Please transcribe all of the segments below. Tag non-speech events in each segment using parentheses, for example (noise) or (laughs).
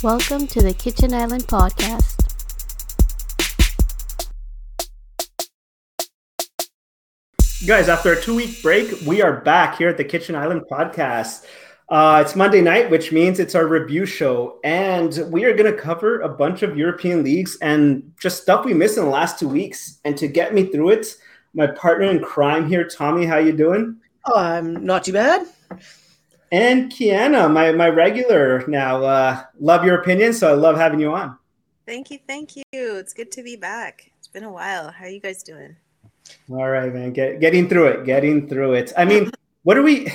Welcome to the Kitchen Island Podcast. Guys, after a two week break, we are back here at the Kitchen Island Podcast. Uh, it's Monday night, which means it's our review show, and we are going to cover a bunch of European leagues and just stuff we missed in the last two weeks. And to get me through it, my partner in crime here, Tommy. How you doing? Oh, I'm not too bad. And Qiana, my my regular now. Uh, love your opinion, so I love having you on. Thank you, thank you. It's good to be back. It's been a while. How are you guys doing? All right, man. Get, getting through it. Getting through it. I mean, (laughs) what are we?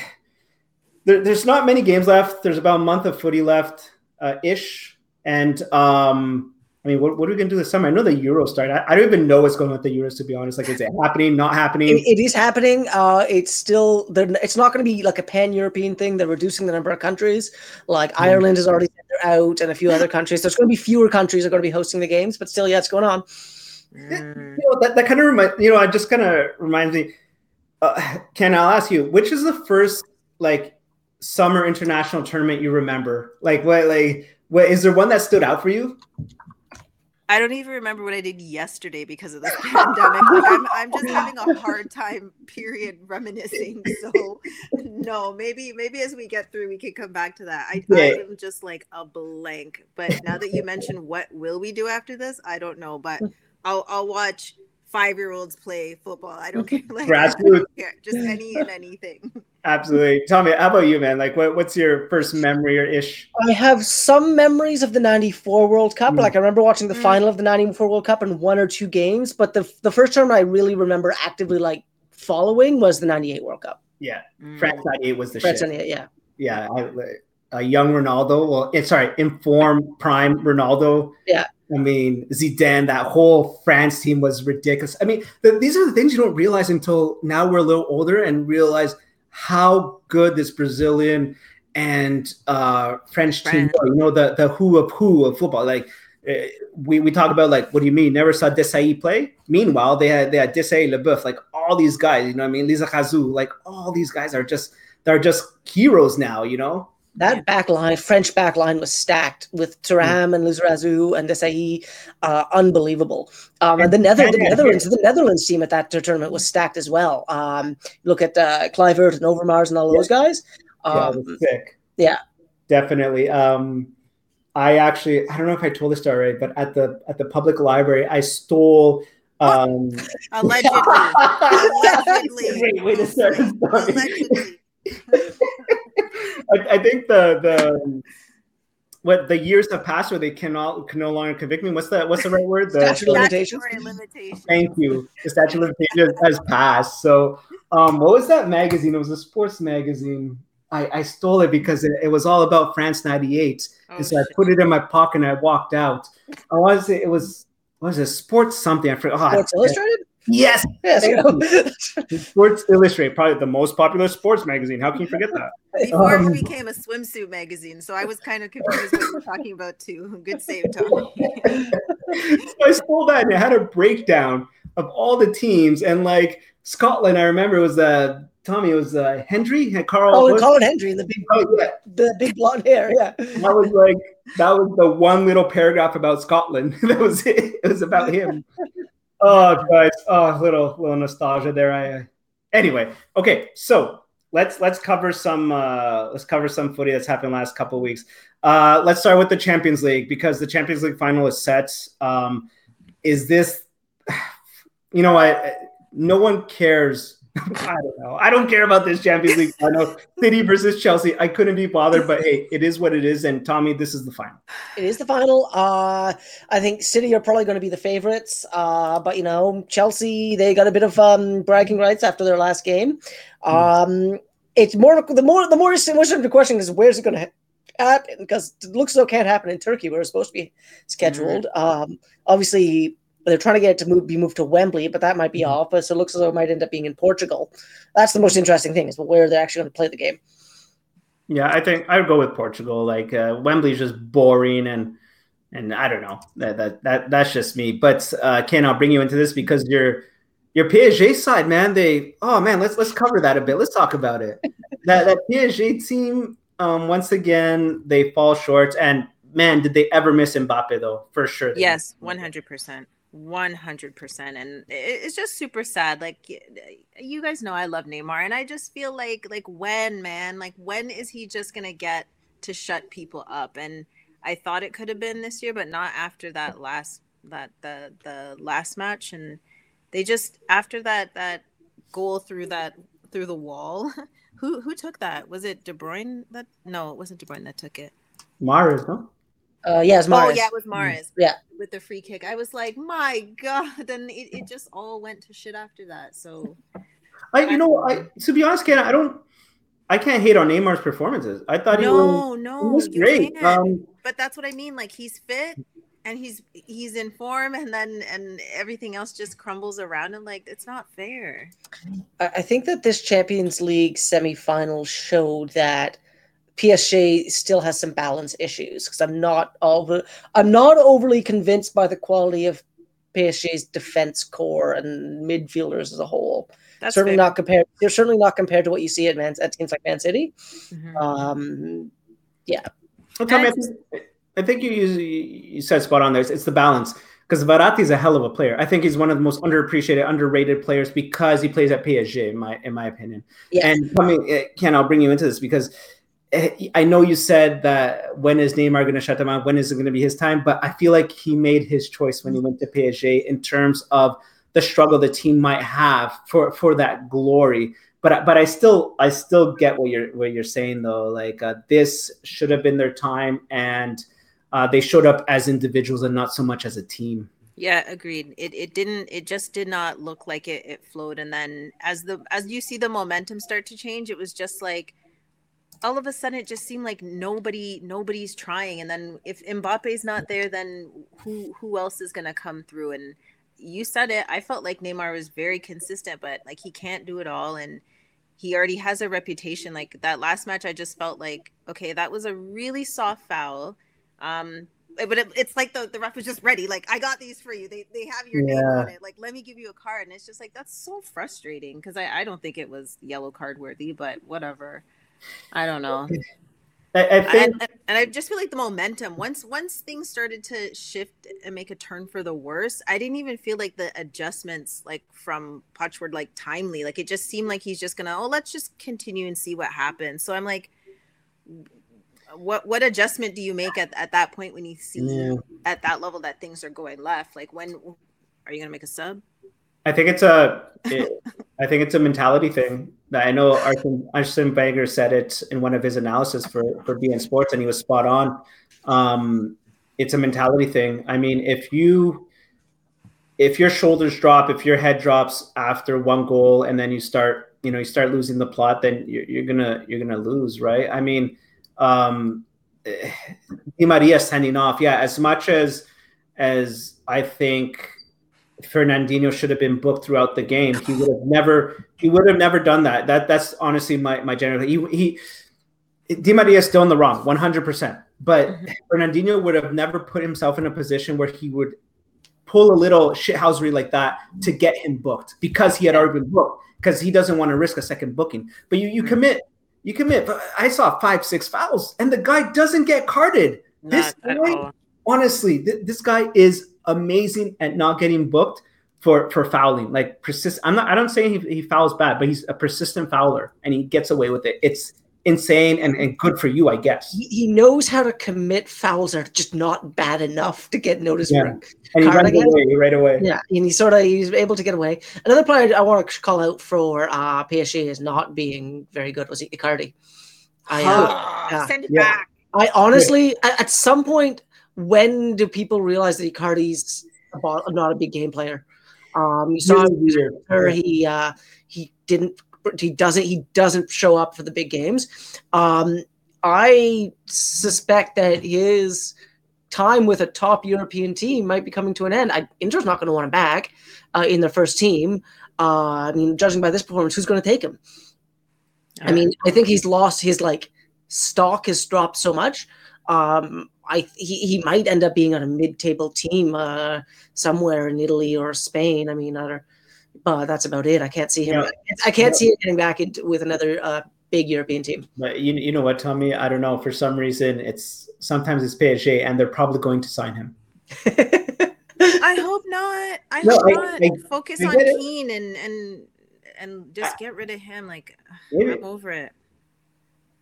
There, there's not many games left. There's about a month of footy left, uh, ish. And um, I mean, what, what are we gonna do this summer? I know the Euros start. I, I don't even know what's going on with the Euros to be honest. Like, is it happening? Not happening? It, it is happening. Uh, it's still. It's not going to be like a pan-European thing. They're reducing the number of countries. Like Hmm. Ireland has already out, and a few other countries. There's going to be fewer countries that are going to be hosting the games, but still, yeah, it's going on. You know, that, that kind of remind you know, I just kind of reminds me. Uh, Ken, I'll ask you, which is the first like summer international tournament you remember? Like, what, like, what is there one that stood out for you? I don't even remember what I did yesterday because of this (laughs) pandemic. Like I'm, I'm just having a hard time. Period. Reminiscing. (laughs) So, no, maybe, maybe as we get through, we can come back to that. I, Yeah. I am just like a blank. But now that you mentioned what will we do after this, I don't know. But (laughs) I'll, I'll watch five year olds play football. I don't care. (laughs) Like, I Grassroots. don't (laughs) care. Just any and anything. Absolutely. Tommy, how about you, man? Like, what, what's your first memory or ish? I have some memories of the '94 World Cup. Mm. Like I remember watching the Mm. final of the '94 World Cup in one or two games. But the the first time I really remember actively like following was the '98 World Cup. Yeah, Mm. France '98 was the France shit. '98, yeah. Yeah, I, a young Ronaldo. Well, eh, sorry, informed prime Ronaldo. Yeah. I mean Zidane. That whole France team was ridiculous. I mean, the, these are the things you don't realize until now we're a little older and realize how good this Brazilian and uh, French team. You know the the who of who of football. Like eh, we we talk about like what do you mean? Never saw Desailly play. Meanwhile, they had they had Desailly, Leboeuf, like all these guys. You know what I mean? Lizarazu, like all these guys are just they're just heroes now. You know. That back line, French back line, was stacked with Thuram and Lizarazu and Desailly. Uh, unbelievable. Um, and the, Nether- the Netherlands, the Netherlands team at that tournament was stacked as well. Um, look at uh, Kluivert and Overmars and all those guys. Yeah, it Um, was sick. yeah. definitely. Um, I actually, I don't know if I told this story, already, but at the at the public library, I stole. (laughs) Um, Allegedly. (laughs) Allegedly. Wait, wait a second. Sorry. Allegedly. (laughs) I, I think the the what the years have passed where they cannot can no longer convict me. What's the what's the right word? The, Statute of limitations. Limitations. Thank you. The statute of limitations has passed. So, um, what was that magazine? It was a sports magazine. I, I stole it because it, it was all about France '98. Oh, and so I put it in my pocket and I walked out. I want to say it was what was it sports something? I forgot. Oh, Sports Illustrated? Yes, Yes. (laughs) Sports Illustrated, probably the most popular sports magazine. How can you forget that? Before Um, it became a swimsuit magazine, so I was kind of confused what you were talking about too. Good save, Tommy. (laughs) so I stole that and it had a breakdown of all the teams and like Scotland. I remember it was uh Tommy. It was uh Hendry and Carl. Oh, what- and Colin Hendry, the big, oh yeah, the big blonde hair. Yeah. that was like that was the one little paragraph about Scotland. (laughs) that was it. It was about him. Oh, guys. Oh, little little nostalgia there. I uh, anyway. Okay, so let's let's cover some uh let's cover some footy that's happened last couple of weeks. Uh, let's start with the Champions League because the Champions League final is set. Um, is this? (sighs) You know what? No one cares. (laughs) I don't know. I don't care about this Champions League final. City versus Chelsea. I couldn't be bothered, but hey, it is what it is. And Tommy, this is the final. It is the final. Uh, I think City are probably going to be the favorites. Uh, but you know, Chelsea they got a bit of um, bragging rights after their last game. Um, it's more the more the more interesting question is where's it going to happen because it looks as though it can't happen in Turkey where it's supposed to be scheduled. Um, obviously. They're trying to get it to move, be moved to Wembley, but that might be Mhm. off. But so it looks as though it might end up being in Portugal. That's the most interesting thing is where they're actually going to play the game. Yeah, I think I would go with Portugal. Like uh, Wembley's just boring, and and I don't know that that, that that's just me. But uh, Ken, I'll bring you into this because your your PSG side, man. They oh man, let's let's cover that a bit. Let's talk about it. (laughs) that that PSG team, um, once again, they fall short, and man, did they ever miss Mbappe though? For sure. Yes, one hundred percent, one hundred percent, and it's just super sad. Like you guys know, I love Neymar, and I just feel like like when man, like when is he just gonna get to shut people up? And I thought it could have been this year, but not after that last that the the last match, and they just after that that goal through that through the wall. (laughs) Who who took that? Was it De Bruyne that? No, it wasn't De Bruyne that took it. Mahrez, no? Uh, yes, Oh Mars. Oh yeah, it was Mahrez. Yeah. with the free kick. I was like, my god, and it, it just all went to shit after that. So I, you know, I to be honest, Ken, I don't, I can't hate on Neymar's performances. I thought he was, no, he was great. Um, but that's what I mean. Like he's fit and he's he's in form, and then and everything else just crumbles around him. Like it's not fair. I I think that this Champions League semifinal showed that PSG still has some balance issues because I'm not over I'm not overly convinced by the quality of PSG's defense core and midfielders as a whole. That's certainly fair. not compared. They're certainly not compared to what you see at Man at teams like Man City. Mhm. Um, well, Tommy, I And- think, I think you, you you said spot on there. It's, it's the balance because Verratti's a hell of a player. I think he's one of the most underappreciated, underrated players because he plays at PSG, in my in my opinion. yeah, And coming, eh, Ken, I'll bring you into this because I know you said that when is Neymar going to shut them out? When is it going to be his time? But I feel like he made his choice when he went to PSG in terms of the struggle the team might have for for that glory. But but I still I still get what you're what you're saying though. Like uh, this should have been their time, and uh, they showed up as individuals and not so much as a team. Yeah, agreed. It it didn't it just did not look like it it flowed and then as the as you see the momentum start to change, it was just like all of a sudden it just seemed like nobody nobody's trying and then if Mbappe's not there then who who else is going to come through and you said it. I felt like Neymar was very consistent but like he can't do it all and he already has a reputation like that last match I just felt like okay, that was a really soft foul. Um but it, it's like the, the ref was just ready. Like, I got these for you. They, they have your name on it. Like, let me give you a card. And it's just like, that's so frustrating because I, I don't think it was yellow card worthy, but whatever. I don't know. I, I think And, and I just feel like the momentum, once once things started to shift and make a turn for the worse, I didn't even feel like the adjustments, like from Potch were like timely. Like, it just seemed like he's just going to, oh, let's just continue and see what happens. So I'm like, what what adjustment do you make at, at that point when you see Yeah. at that level that things are going left? Like when are you gonna make a sub? I think it's a, it, I think it's a mentality thing. I know Arsene, Arsene Wenger said it in one of his analysis for for being sports, and he was spot on. Um, it's a mentality thing. I mean, if you if your shoulders drop, if your head drops after one goal, and then you start, you know, you start losing the plot, then you're, you're gonna you're gonna lose, right? I mean, um, Di Maria sending off, yeah. As much as as I think Fernandinho should have been booked throughout the game. He would have never he would have never done that. That that's honestly my my general. He he Di Maria is still in the wrong, one hundred percent. But (laughs) Fernandinho would have never put himself in a position where he would pull a little shithousery like that to get him booked because he had already been booked because he doesn't want to risk a second booking. But you you Mhm. commit you commit. But I saw five six fouls and the guy doesn't get carded. This Not at guy- honestly, th- this guy is amazing at not getting booked for for fouling. Like persist. I'm not. I don't say he, he fouls bad, but he's a persistent fouler and he gets away with it. It's insane and, and good for you, I guess. he, he knows how to commit fouls that are just not bad enough to get noticed Yeah. And he runs Cardigan? away right away. Yeah, and he sort of he's able to get away. Another player I want to call out for uh, PSG is not being very good was Icardi. I, uh, yeah. Send it Yeah. back. I honestly, at, at some point, when do people realize that Icardi's about, not a big game player? Um, you saw Really weird. or he uh, he didn't he doesn't he doesn't show up for the big games. Um, I suspect that his time with a top European team might be coming to an end. I, Inter's not going to want him back uh, in their first team. Uh, I mean, judging by this performance, who's going to take him? I mean, I think he's lost his like stock has dropped so much. Um, I he, he might end up being on a mid-table team uh, somewhere in Italy or Spain. I mean, other, but that's about it. I can't see him. Yeah. I can't Yeah. see him getting back into with another uh, big European team. But you, you know what, Tommy? I don't know. For some reason, it's sometimes it's PSG, and they're probably going to sign him. (laughs) I hope not. I No, hope I- not. I- Focus I on get. Keane and and and just get rid of him. Like Maybe. I'm over it.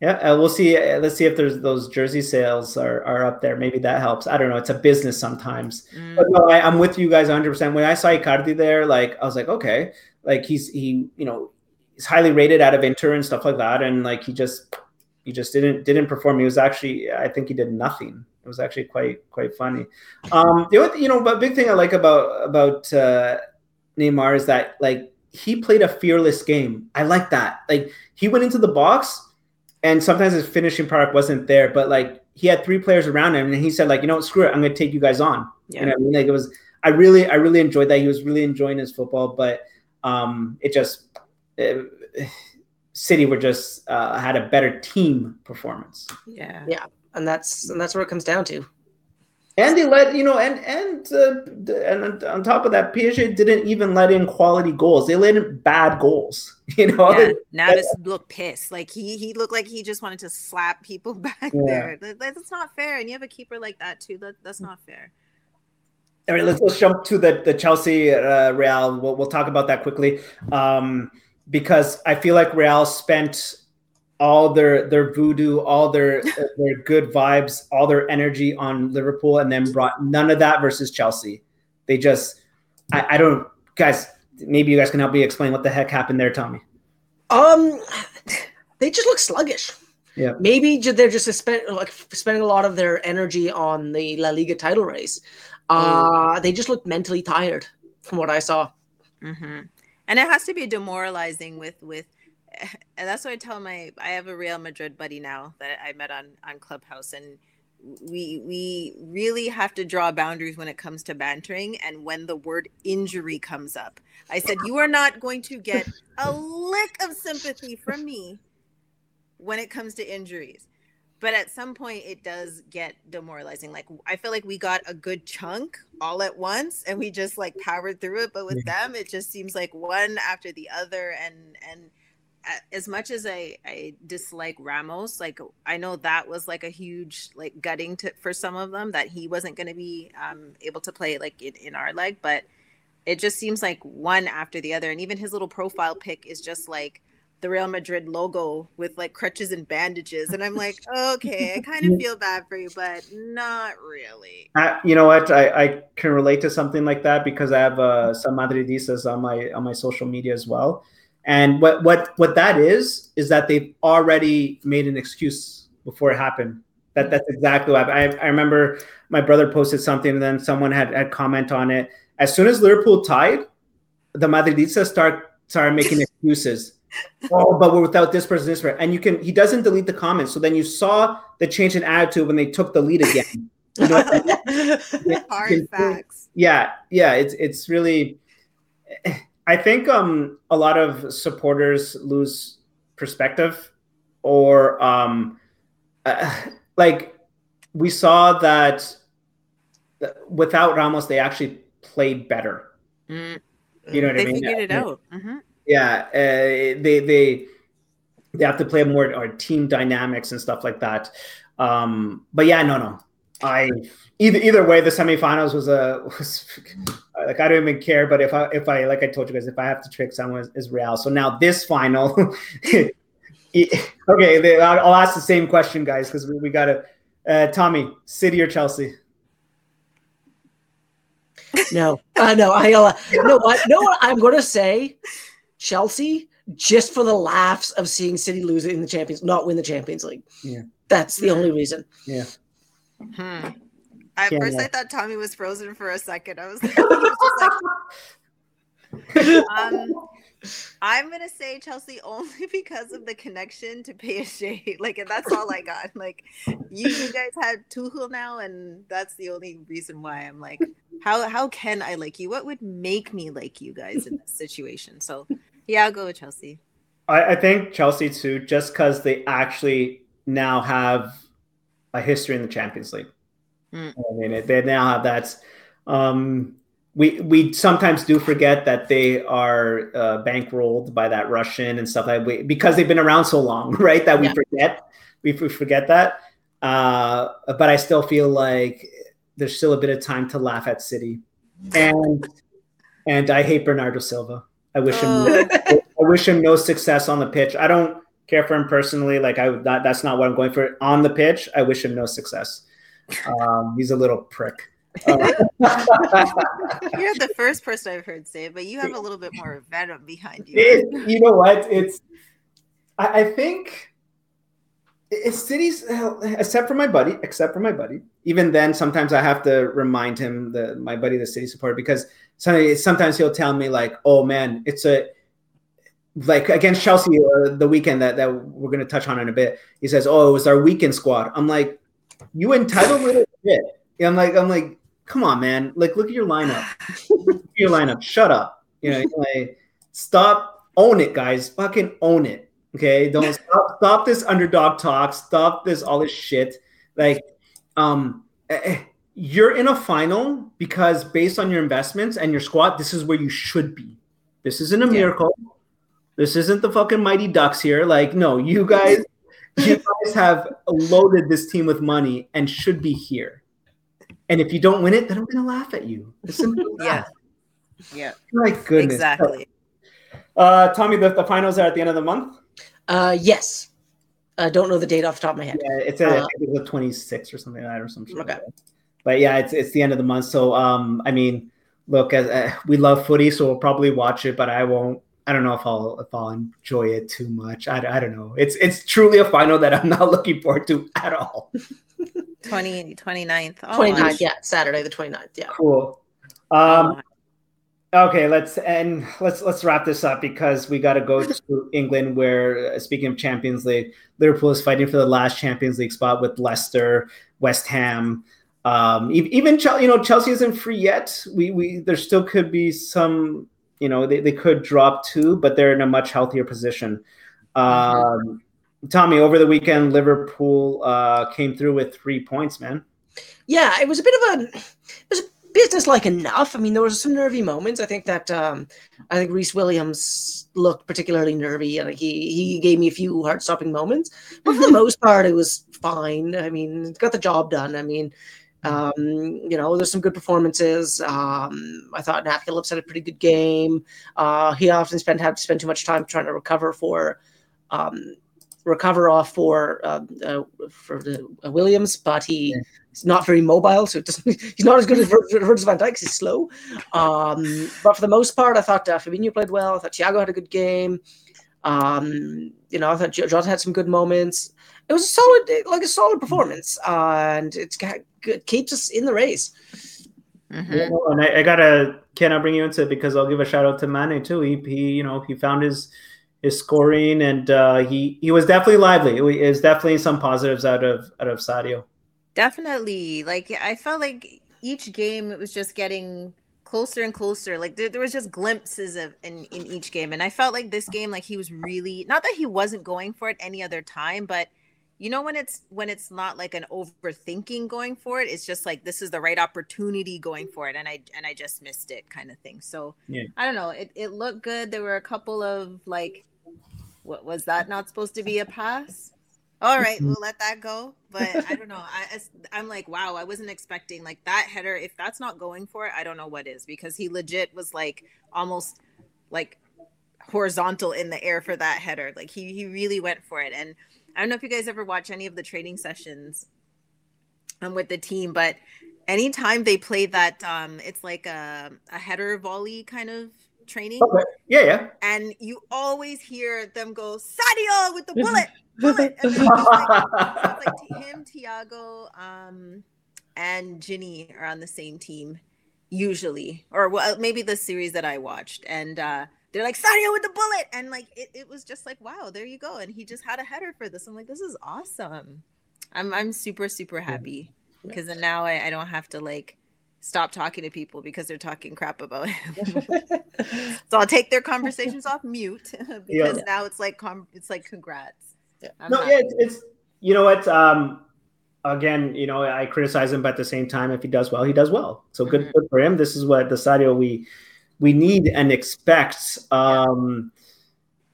Yeah, uh, we'll see. Uh, let's see if there's those jersey sales are, are up there. Maybe that helps. I don't know. It's a business sometimes. Mm. But no, I, I'm with you guys 100. percent When I saw Icardi there, like I was like, okay, like he's he, you know, he's highly rated out of Inter and stuff like that, and like he just he just didn't didn't perform. He was actually, I think he did nothing. It was actually quite quite funny. Um, the other, you know, but big thing I like about about uh, Neymar is that like he played a fearless game. I like that. Like he went into the box, and sometimes his finishing product wasn't there, but like he had three players around him, and he said like, you know, what, screw it, I'm going to take you guys on. Yeah. You know, what I mean, like it was. I really, I really enjoyed that. He was really enjoying his football, but um, it just uh, (sighs) City were just uh, had a better team performance. Yeah. Yeah, and that's and that's where it comes down to. And they let you know, and and uh, and on top of that, PSG didn't even let in quality goals. They let in bad goals. (laughs) You know, Yeah, (laughs) Navas looked pissed. Like he he looked like he just wanted to slap people (laughs) back Yeah. there. That- That's not fair. And you have a keeper like that too. That that's not fair. All right, let's, let's jump to the the Chelsea uh, Real. We'll, we'll talk about that quickly um, because I feel like Real spent all their their voodoo, all their their good vibes, all their energy on Liverpool, and then brought none of that versus Chelsea. They just, I, I don't, guys. Maybe you guys can help me explain what the heck happened there, Tommy. Um, they just look sluggish. Yeah. Maybe they're just spend, like spending a lot of their energy on the La Liga title race. Uh, they just look mentally tired from what I saw. hmm And it has to be demoralizing with with, (laughs) and that's what I tell my. I have a Real Madrid buddy now that I met on on Clubhouse, and we we really have to draw boundaries when it comes to bantering and when the word injury comes up. I said you are not going to get a lick of sympathy from me when it comes to injuries. But at some point, it does get demoralizing. Like I feel like we got a good chunk all at once, and we just like powered through it. But with them, it just seems like one after the other. And and as much as I I dislike Ramos, like I know that was like a huge like gutting to for some of them that he wasn't going to be um, able to play like in, in our leg, but it just seems like one after the other. And even his little profile pic is just like the Real Madrid logo with like crutches and bandages. And I'm like, okay, I (laughs) kind of feel bad for you, but not really. You know what? I, I can relate to something like that because I have uh, some Madridistas on my on my social media as well. And what what what that is is that they've already made an excuse before it happened. That that's exactly what. I, I remember my brother posted something and then someone had had comment on it. As soon as Liverpool tied, the Madridistas start start making (laughs) excuses. oh, but we're without this person, this person, and you can. He doesn't delete the comments, so then you saw the change in attitude when they took the lead again. (laughs) You know, (laughs) Hard facts. yeah yeah it's it's really i think um a lot of supporters lose perspective or um uh, like we saw that without ramos they actually played better. Mm, you know what they i mean? They figured it out. hmm yeah uh, they they they have to play more or team dynamics and stuff like that. Um but yeah no no i either either way the semifinals was a was like i don't even care but if i if i like i told you guys if i have to trick someone is real so now this final (laughs) okay they, I'll, ask the same question guys because we, we gotta uh tommy city or chelsea no, uh, no, I uh, no what no what I'm going to say Chelsea just for the laughs of seeing City lose it in the Champions, not win the Champions League. Yeah. that's the only reason. yeah Hmm. At Yeah, first, yeah. I thought Tommy was frozen for a second. I was like, (laughs) was like um, I'm gonna say Chelsea only (laughs) because of the connection to PSG. (laughs) Like, and that's all I got. Like, you, you guys had Tuchel now, and that's the only reason why I'm like, how how can I like you? What would make me like you guys in this situation? So, yeah, I'll go with Chelsea. I, I think Chelsea too, just because they actually now have a history in the Champions League. Mm. I mean, it- they now have that. Um, we we sometimes do forget that they are uh, bankrolled by that Russian and stuff like we, because they've been around so long, (laughs) right? That we Yeah. forget we, we forget that. Uh, but I still feel like there's still a bit of time to laugh at City, and and I hate Bernardo Silva. I wish him Oh. I wish him no success on the pitch. I don't care for him personally. Like I would that, that's not what I'm going for on the pitch. I wish him no success. Um, he's a little prick. Uh, (laughs) You're the first person I've heard say it, but you have a little bit more venom behind you. it, you know what? It's I, I think it's cities except for my buddy, except for my buddy. Even then, sometimes I have to remind him that my buddy, the city supporter, because sometimes sometimes he'll tell me like, "Oh man, it's a." Like against Chelsea uh, the weekend that, that we're going to touch on in a bit, he says, "Oh, it was our weekend squad." I'm like, "You entitled little shit." I'm like, I'm like, come on, man. Like, look at your lineup. look (laughs) at your lineup. Shut up. You know, like, stop. Own it, guys. Fucking own it. Okay. Don't (laughs) stop, stop this underdog talk. Stop this all this shit. Like, um, eh, eh, you're in a final because based on your investments and your squad, this is where you should be. This isn't a Yeah. miracle. This isn't the fucking mighty ducks here. Like, no, you guys, you guys have loaded this team with money and should be here. And if you don't win it, then I'm gonna laugh at you. It's simple as Yeah. Yeah, My goodness. exactly. Uh, Tommy, the, the finals are at the end of the month. Uh, yes. I don't know the date off the top of my head. Yeah, it's at Uh, I think it's the 26th or something like that, or some shit. like Okay. that. But yeah, it's it's the end of the month. So um, I mean, look, as uh, we love footy, so we'll probably watch it, but I won't. I don't know if I'll if I'll enjoy it too much. I, I don't know. It's it's truly a final that I'm not (laughs) looking forward to at all. (laughs) 20, 29th. Oh, 29th, gosh. yeah, Saturday the 29th, yeah. Cool. Um, Okay, let's and let's let's wrap this up because we got to go to (laughs) England. Where uh, speaking of Champions League, Liverpool is fighting for the last Champions League spot with Leicester, West Ham. Um, even Chelsea, you know, Chelsea isn't free yet. We we there still could be some, you know, they, they could drop two, but they're in a much healthier position. Um, Tommy, over the weekend, Liverpool uh, came through with three points, man. Yeah, it was a bit of a it was business like enough. I mean, there was some nervy moments. I think that um, I think Rhys Williams looked particularly nervy, and he he gave me a few heart stopping moments. But for the most part, it was fine. I mean, got the job done. I mean. Um, you know, there's some good performances. Um, I thought Nat Phillips had a pretty good game. Uh, he often spent had to spend too much time trying to recover for um, recover off for uh, uh, for the uh, Williams, but he Yeah. he's not very mobile, so it doesn't, (laughs) he's not as good as Vir- Vir- Virgil van Dijk. He's slow, um, but for the most part, I thought uh, Fabinho played well. I thought Thiago had a good game. Um, you know, I thought J- Jota had some good moments. It was a solid, like a solid performance, uh, and it's got, it keeps us in the race. Mhm. Yeah, and I, I gotta can I bring you into it because I'll give a shout out to Mane too. He, he you know he found his his scoring and uh, he he was definitely lively. It was definitely some positives out of out of Sadio. Definitely. Like I felt like each game it was just getting closer and closer. Like there, there was just glimpses of in, in each game. And I felt like this game, like he was really not that he wasn't going for it any other time, but you know when it's when it's not like an overthinking going for it, it's just like this is the right opportunity going for it. And I and I just missed it kind of thing. So Yeah. I don't know. It it looked good. There were a couple of like what was that not supposed to be a pass? All right, we'll let that go. But I don't know. I, I'm like, wow, I wasn't expecting like that header. If that's not going for it, I don't know what is because he legit was like almost like horizontal in the air for that header. Like he he really went for it. And I don't know if you guys ever watch any of the training sessions um, with the team, but anytime they play that, um, it's like a, a header volley kind of training Okay. Yeah, yeah. and you always hear them go Sadio with the bullet, bullet. And like, it's like (laughs) him, Thiago, um, and Gini are on the same team usually, or well, maybe the series that I watched, and uh, they're like Sadio with the bullet, and like it, it was just like wow, there you go, and he just had a header for this. I'm like, this is awesome. I'm I'm super super happy because then now I, I don't have to like stop talking to people because they're talking crap about him. (laughs) (laughs) So I'll take their conversations off mute (laughs) because Yeah. now it's like com- it's like congrats. Yeah. I'm no, yeah, it's, it's you know what. Um, again, you know, I criticize him, but at the same time, if he does well, he does well. So good, Mhm. good for him. This is what the Sadio we we need and expect. Um,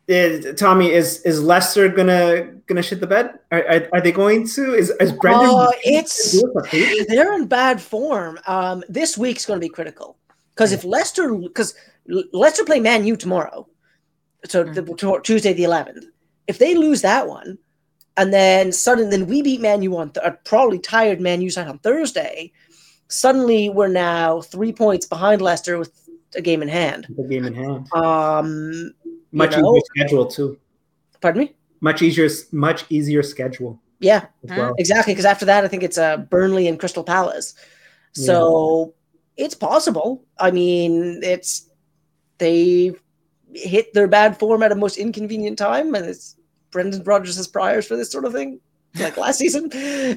is, Tommy, is is Leicester gonna gonna shit the bed? Are, are, are they going to? Is is Brendan? Uh, it's do us a favor? they're in bad form. Um, this week's going to be critical because if Leicester, because Leicester play Man U tomorrow, so the, to- Tuesday the eleventh. If they lose that one, and then suddenly then we beat Man U on th- a probably tired Man U side on Thursday, suddenly we're now three points behind Leicester with a game in hand. the game in hand. Um, Much know? easier schedule too. pardon me. Much easier, much easier schedule Yeah, well. Exactly, because after that, I think it's uh, Burnley and Crystal Palace. So it's possible. I mean, it's they hit their bad form at a most inconvenient time, and it's Brendan Rodgers' priors for this sort of thing, like (laughs) last season,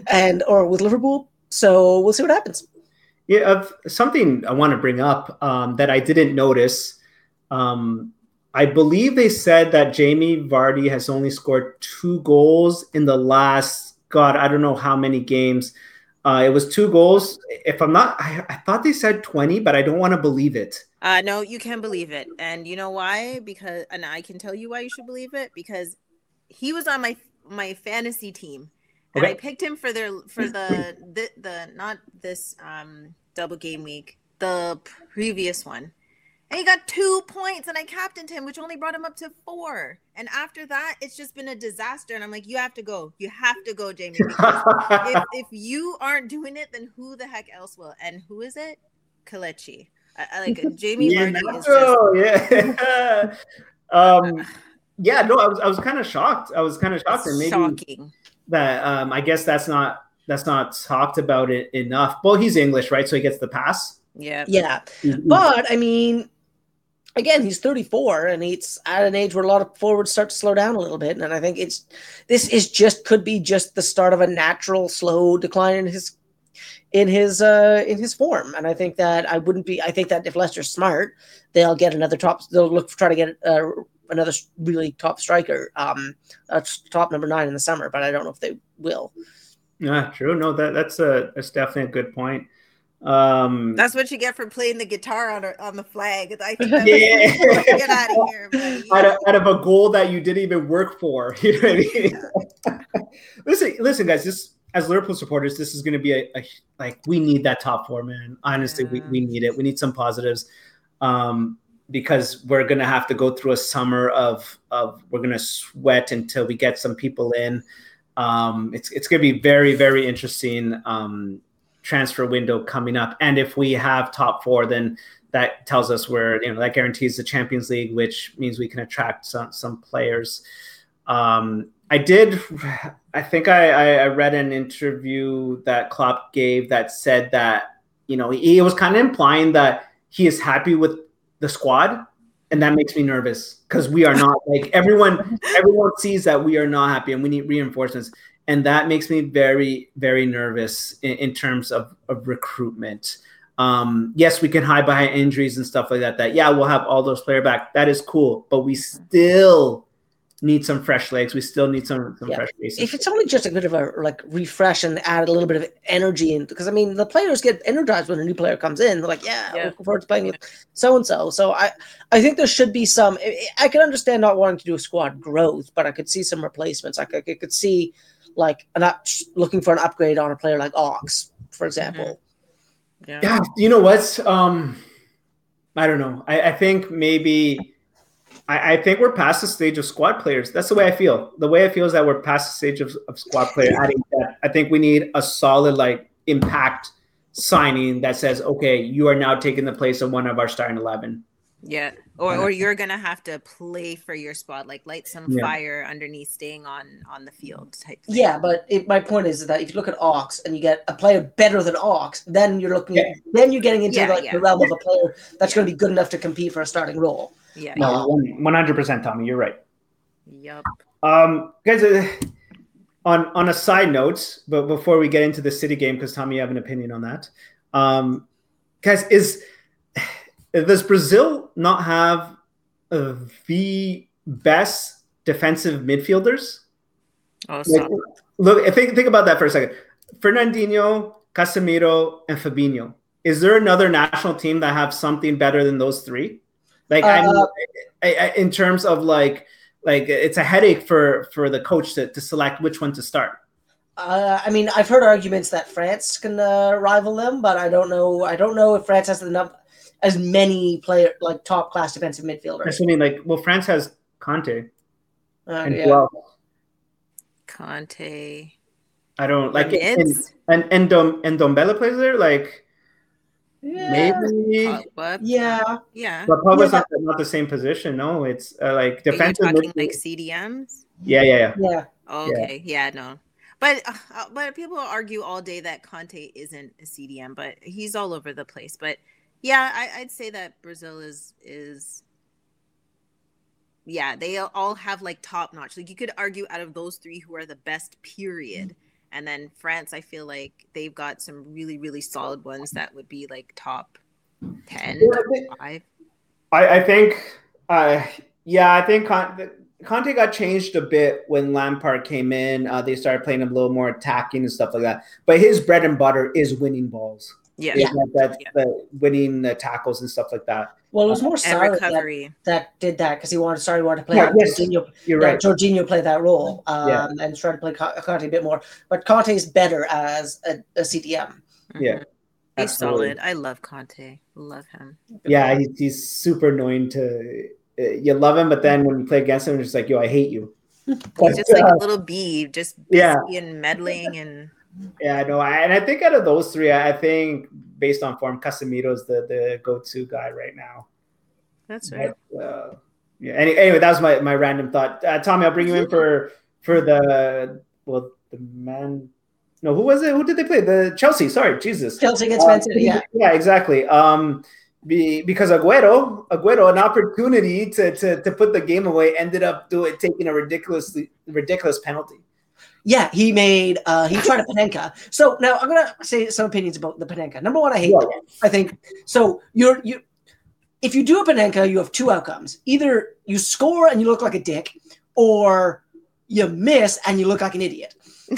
and or with Liverpool. So we'll see what happens. Yeah, something I want to bring up um, that I didn't notice. Um, I believe they said that Jamie Vardy has only scored two goals in the last God, I don't know how many games. Uh, it was two goals. If I'm not, I, I thought they said 20, but I don't want to believe it. Uh, no, you can believe it, and you know why? Because, and I can tell you why you should believe it because he was on my my fantasy team, and I picked him for their for the the, the not this um double game week, the previous one, and he got two points, and I captained him, which only brought him up to four. And after that, it's just been a disaster, and I'm like, you have to go, you have to go, Jamie. (laughs) If, if you aren't doing it, then who the heck else will? And who is it? Kelechi. I, I like (laughs) Jamie yeah, Vardy is just yeah. (laughs) um, yeah, no, I was I was kind of shocked. I was kind of shocked, and maybe shocking. that um, I guess that's not that's not talked about it enough. Well, he's English, right? So he gets the pass. Yeah. Yeah, He's- but I mean, again, he's 34, and he's at an age where a lot of forwards start to slow down a little bit. And I think it's this is just could be just the start of a natural slow decline in his in his uh in his form. And I think that I wouldn't be. I think that if Leicester's smart, they'll get another top. They'll look try to get uh, another really top striker, um, a top number nine in the summer. But I don't know if they will. Yeah, true. No, that that's a that's definitely a good point. Um, That's what you get for playing the guitar on on the flag. I think Yeah. get out of here, (laughs) buddy. out of, out of a goal that you didn't even work for. (laughs) You know what I mean? (laughs) listen, listen, guys. This as Liverpool supporters, this is going to be a, a like we need that top four, man. Honestly, we, we need it. We need some positives um, because we're going to have to go through a summer of of we're going to sweat until we get some people in. Um, it's it's going to be very very interesting um, transfer window coming up, and if we have top four, then that tells us we're you know that guarantees the Champions League, which means we can attract some some players. Um, I did, I think I, I, read an interview that Klopp gave that said that you know he was kind of implying that he is happy with the squad, and that makes me nervous because we are not like everyone everyone sees that we are not happy and we need reinforcements, and that makes me very very nervous in, in terms of, of recruitment. Um, yes, we can hide behind injuries and stuff like that. That yeah, we'll have all those player back. That is cool, but we still need some fresh legs. We still need some, some Yeah. fresh faces. if it's only just a bit of a like refresh and add a little bit of energy in because I mean the players get energized when a new player comes in. They're like, yeah, Yeah. looking forward to playing with so and so. So I I think there should be some. I- I can understand not wanting to do a squad growth, but I could see some replacements. I could, I could see like an up, looking for an upgrade on a player like Ox, for example. Yeah. yeah, you know what? Um, I don't know. I, I think maybe I, I think we're past the stage of squad players. That's the way I feel. The way I feel is that we're past the stage of, of squad player adding depth. I think we need a solid like impact signing that says, okay, you are now taking the place of one of our starting eleven. Yeah. Or or you're gonna have to play for your spot, like light some Yeah. fire underneath staying on on the field type thing. Yeah, but it, my point is that if you look at Ox and you get a player better than Ox, then you're looking, Yeah. then you're getting into Yeah, like yeah. the realm of a player that's going to be good enough to compete for a starting role. Yeah. No, one hundred percent, Tommy. You're right. Yep. Um, guys, uh, on on a side note, but before we get into the City game, because Tommy, you have an opinion on that. Um, guys, is does Brazil not have uh, the best defensive midfielders? Oh, Like, look, think think about that for a second. Fernandinho, Casemiro, and Fabinho. Is there another national team that have something better than those three? Like, I mean, Uh, I- I- in terms of like, like it's a headache for for the coach to, to select which one to start. Uh, I mean, I've heard arguments that France can uh, rival them, but I don't know. I don't know if France has enough as many player like top class defensive midfielders. Assuming like, well, France has Kanté Uh, and yeah. who else? Kanté. I don't like and Mids? and and Dom and Dombele plays there. Like Yeah. maybe, Pogba. Yeah. Yeah. but Pogba's Yeah, not, not the same position. No, it's uh, like Are you defensive. talking midfield- like CDMs? yeah, yeah, yeah. Yeah. Okay. Yeah. no. But uh, uh, but people argue all day that Kanté isn't a CDM, but he's all over the place. But yeah, I, I'd say that Brazil is is yeah, they all have like top notch. Like you could argue out of those three who are the best, period. And then France, I feel like they've got some really, really solid ones that would be like top ten, Yeah, I think- five. I, I think, uh, yeah, I think Con- Kanté got changed a bit when Lampard came in. Uh, they started playing a little more attacking and stuff like that. But his bread and butter is winning balls. Yeah. Is that, that, Yeah. the winning the tackles and stuff like that. Well, it was more And Sarri that, that did that because he wanted Sarri wanted to play Yeah, yes. Jorginho. You're yeah, right. Jorginho played that role um, Yeah. and tried to play Con- Kanté a bit more. But Kanté is better as a, a CDM. Yeah, Mhm. He's absolutely. solid. I love Kanté. Love him. Yeah, he's, he's super annoying to. Uh, you love him, but then when you play against him, it's just like, yo, I hate you. He's just (laughs) like uh, a little bee, just busy Yeah. and meddling and Yeah, I know. And I think out of those three, I I think based on form, Casemiro is the, the go to guy right now. that's right. But, uh, yeah. Any, anyway, that was my, my random thought. Uh, Tommy, I'll bring you in for for the well the man. No, who was it? Who did they play? The Chelsea. Sorry, Jesus. Chelsea against Uh, Man City, yeah. yeah, exactly. Um, be, because Aguero, Aguero, an opportunity to, to to put the game away, ended up doing taking a ridiculously ridiculous penalty. Yeah, he made uh he tried a Panenka. So now I'm gonna say some opinions about the Panenka. Number one, I hate Yeah. it. I think so you're you if you do a Panenka, you have two outcomes. Either you score and you look like a dick, or you miss and you look like an idiot.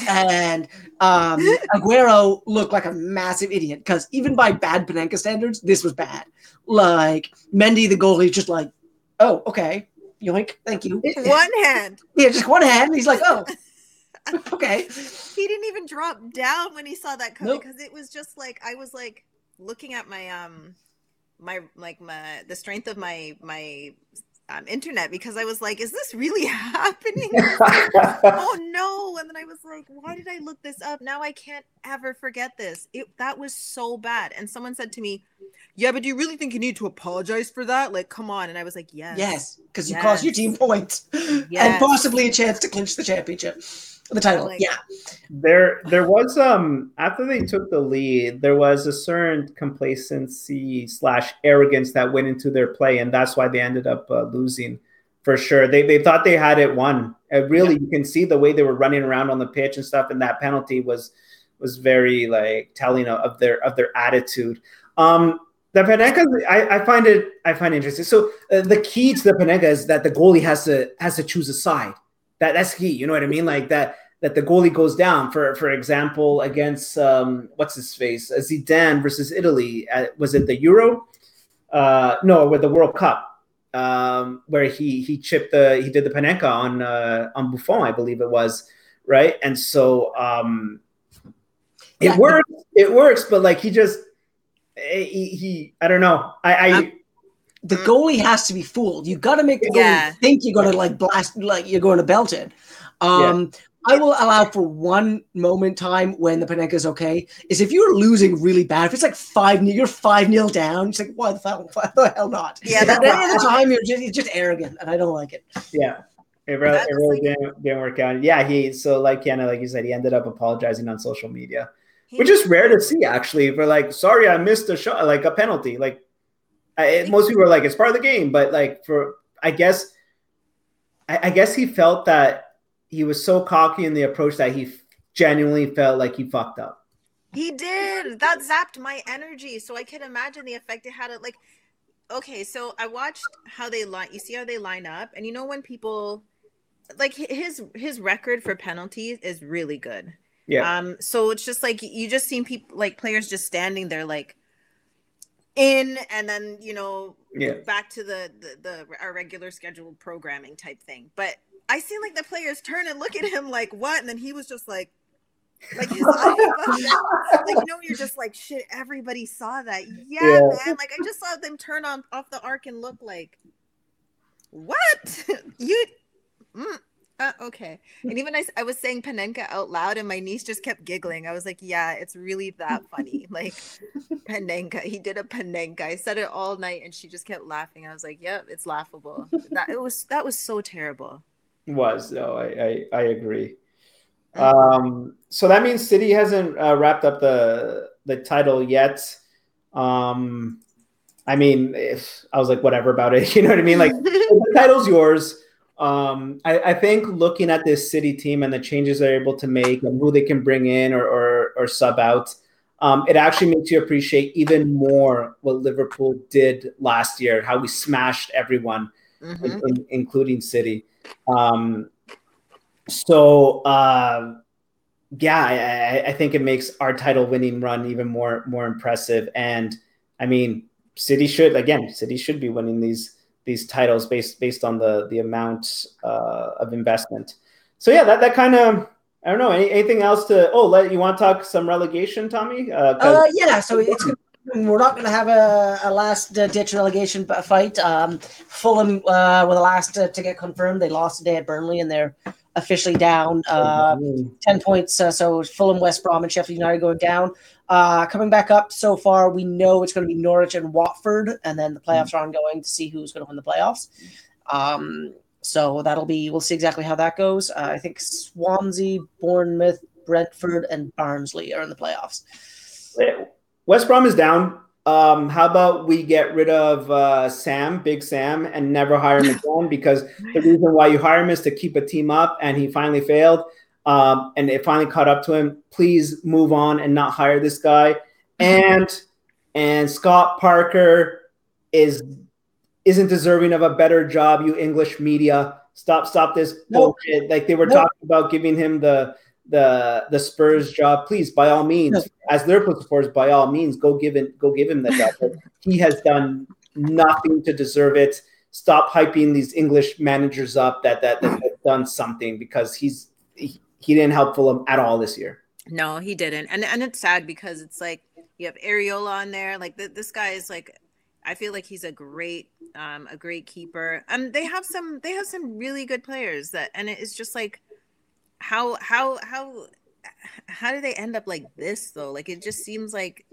And um (laughs) Aguero looked like a massive idiot because even by bad Panenka standards, this was bad. Like Mendy, the goalie, just like, oh, okay, yoink, thank you. One hand. Yeah, just one hand. He's like, oh, (laughs) okay. He didn't even drop down when he saw that coming Nope. because it was just like I was like looking at my um my like my the strength of my my um, internet because I was like, is this really (laughs) happening? (laughs) oh no! And then I was like, why did I look this up? Now I can't ever forget this. It that was so bad. And someone said to me, "Yeah, but do you really think you need to apologize for that? Like, come on." And I was like, "Yes, Yes, because you cost your team points and possibly a chance to clinch the championship, the title. Like- yeah, there there was um after they took the lead there was a certain complacency slash arrogance that went into their play and that's why they ended up uh, losing for sure they, they thought they had it won uh, really you can see the way they were running around on the pitch and stuff and that penalty was was very like telling of, of their of their attitude um the Panenka, I, I find it, I find it interesting. So uh, the key to the Panenka is that the goalie has to has to choose a side. That that's key. You know what I mean? Like that that the goalie goes down. For for example, against um, what's his face, uh, Zidane versus Italy. Uh, was it the Euro? Uh, no, with the World Cup, um, where he he chipped the he did the Panenka on uh, on Buffon, I believe it was, right? And so um, it Yeah. works. It works, but like he just eh, he, he I don't know. I, I the goalie has to be fooled. You got to make the goalie Yeah. think you're going to like blast, like you're going to belt it. Um, I will allow for one moment time when the Panenka is okay. Is if you're losing really bad. If it's like five, you're five nil down. It's like why the hell, why the hell not? Yeah, But that- any other time you're just, you're just arrogant, and I don't like it. Yeah. It really, That it really like- didn't, didn't work out. Yeah, he so like Qiana, like you said, he ended up apologizing on social media, which is rare to see actually. For like, sorry, I missed a shot, like a penalty. Like, I, most people are like, it's part of the game, but like for, I guess, I, I guess he felt that he was so cocky in the approach that he genuinely felt like he fucked up. He did. That zapped my energy. So I can imagine the effect it had. It like, okay, so I watched how they line. You see how they line up, and you know when people, like his his record for penalties is really good. Yeah. Um, so it's just like you just seen people like players just standing there like in and then you know Yeah. back to the, the the our regular scheduled programming type thing. But I seen like the players turn and look at him like what, and then he was just like like his (laughs) like you know you're just like shit. Everybody saw that, yeah, Yeah. man. Like I just saw them turn on off the arc and look like what (laughs) you. Mm, uh, (laughs) okay, and even I, I was saying Panenka out loud, and my niece just kept giggling. I was like, "Yeah, it's really that funny." Like Panenka, he did a Panenka. I said it all night, and she just kept laughing. I was like, "Yep, it's laughable." That it was that was so terrible. was no i i, I agree um so that means city hasn't uh, wrapped up the the title yet um i mean if i was like whatever about it (laughs) you know what i mean like (laughs) the title's yours um I, I think looking at this city team and the changes they're able to make and who they can bring in or or, or sub out um, it actually makes you appreciate even more what Liverpool did last year, how we smashed everyone Mhm. in- in- including City. Um, so uh, yeah, I, I- I think it makes our title winning run even more more impressive. And I mean, City should again, City should be winning these these titles based based on the the amount uh, of investment. So yeah, that that kind of. I don't know. Any, anything else to? Oh, let you want to talk some relegation, Tommy? Uh, Uh, yeah, so it's we're not going to have a, a last uh, ditch relegation fight. Um, Fulham uh, were the last uh, to get confirmed. They lost today at Burnley, and they're officially down uh, ten points. Uh, so Fulham, West Brom, and Sheffield United going down. Uh, coming back up so far, we know it's going to be Norwich and Watford, and then the playoffs are ongoing to see who's going to win the playoffs. Um, so that'll be we'll see exactly how that goes. Uh, I think Swansea, Bournemouth, Brentford, and Barnsley are in the playoffs. West Brom is down. Um, how about we get rid of uh, Sam, Big Sam, and never hire him (laughs) again? Because the reason why you hire him is to keep a team up, and he finally failed. Um, and it finally caught up to him. Please move on and not hire this guy. And and Scott Parker is isn't deserving of a better job. You English media, stop stop this No. bullshit. Like they were No. talking about giving him the the the Spurs job. Please, by all means, No. as Liverpool supporters, by all means, go give him go give him that job. He has done nothing to deserve it. Stop hyping these English managers up that that, that have done something because he's he, he didn't help Fulham at all this year. No, he didn't, and and it's sad because it's like you have Areola on there. Like th- this guy is like, I feel like he's a great, um, a great keeper. And they have some, they have some really good players that, and it's just like, how how how how do they end up like this though? Like it just seems like,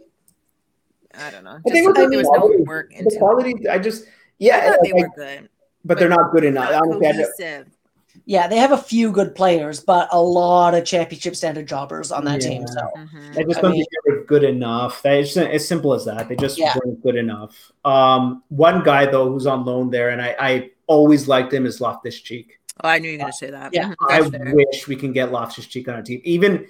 I don't know. I think Just like there was no work into. it. quality, I just I yeah, thought they were good. but they're not good enough. Not Honestly, I. Yeah, they have a few good players, but a lot of championship standard jobbers on that team. Yeah. So Mhm. I just I don't mean- think they were good enough. That it's as simple as that. They just Yeah. weren't good enough. Um, one guy though who's on loan there, and I, I always liked him is Loftus Cheek. Oh, I knew you were gonna say that. Yeah, Mhm, I fair. wish we can get Loftus Cheek on our team. Even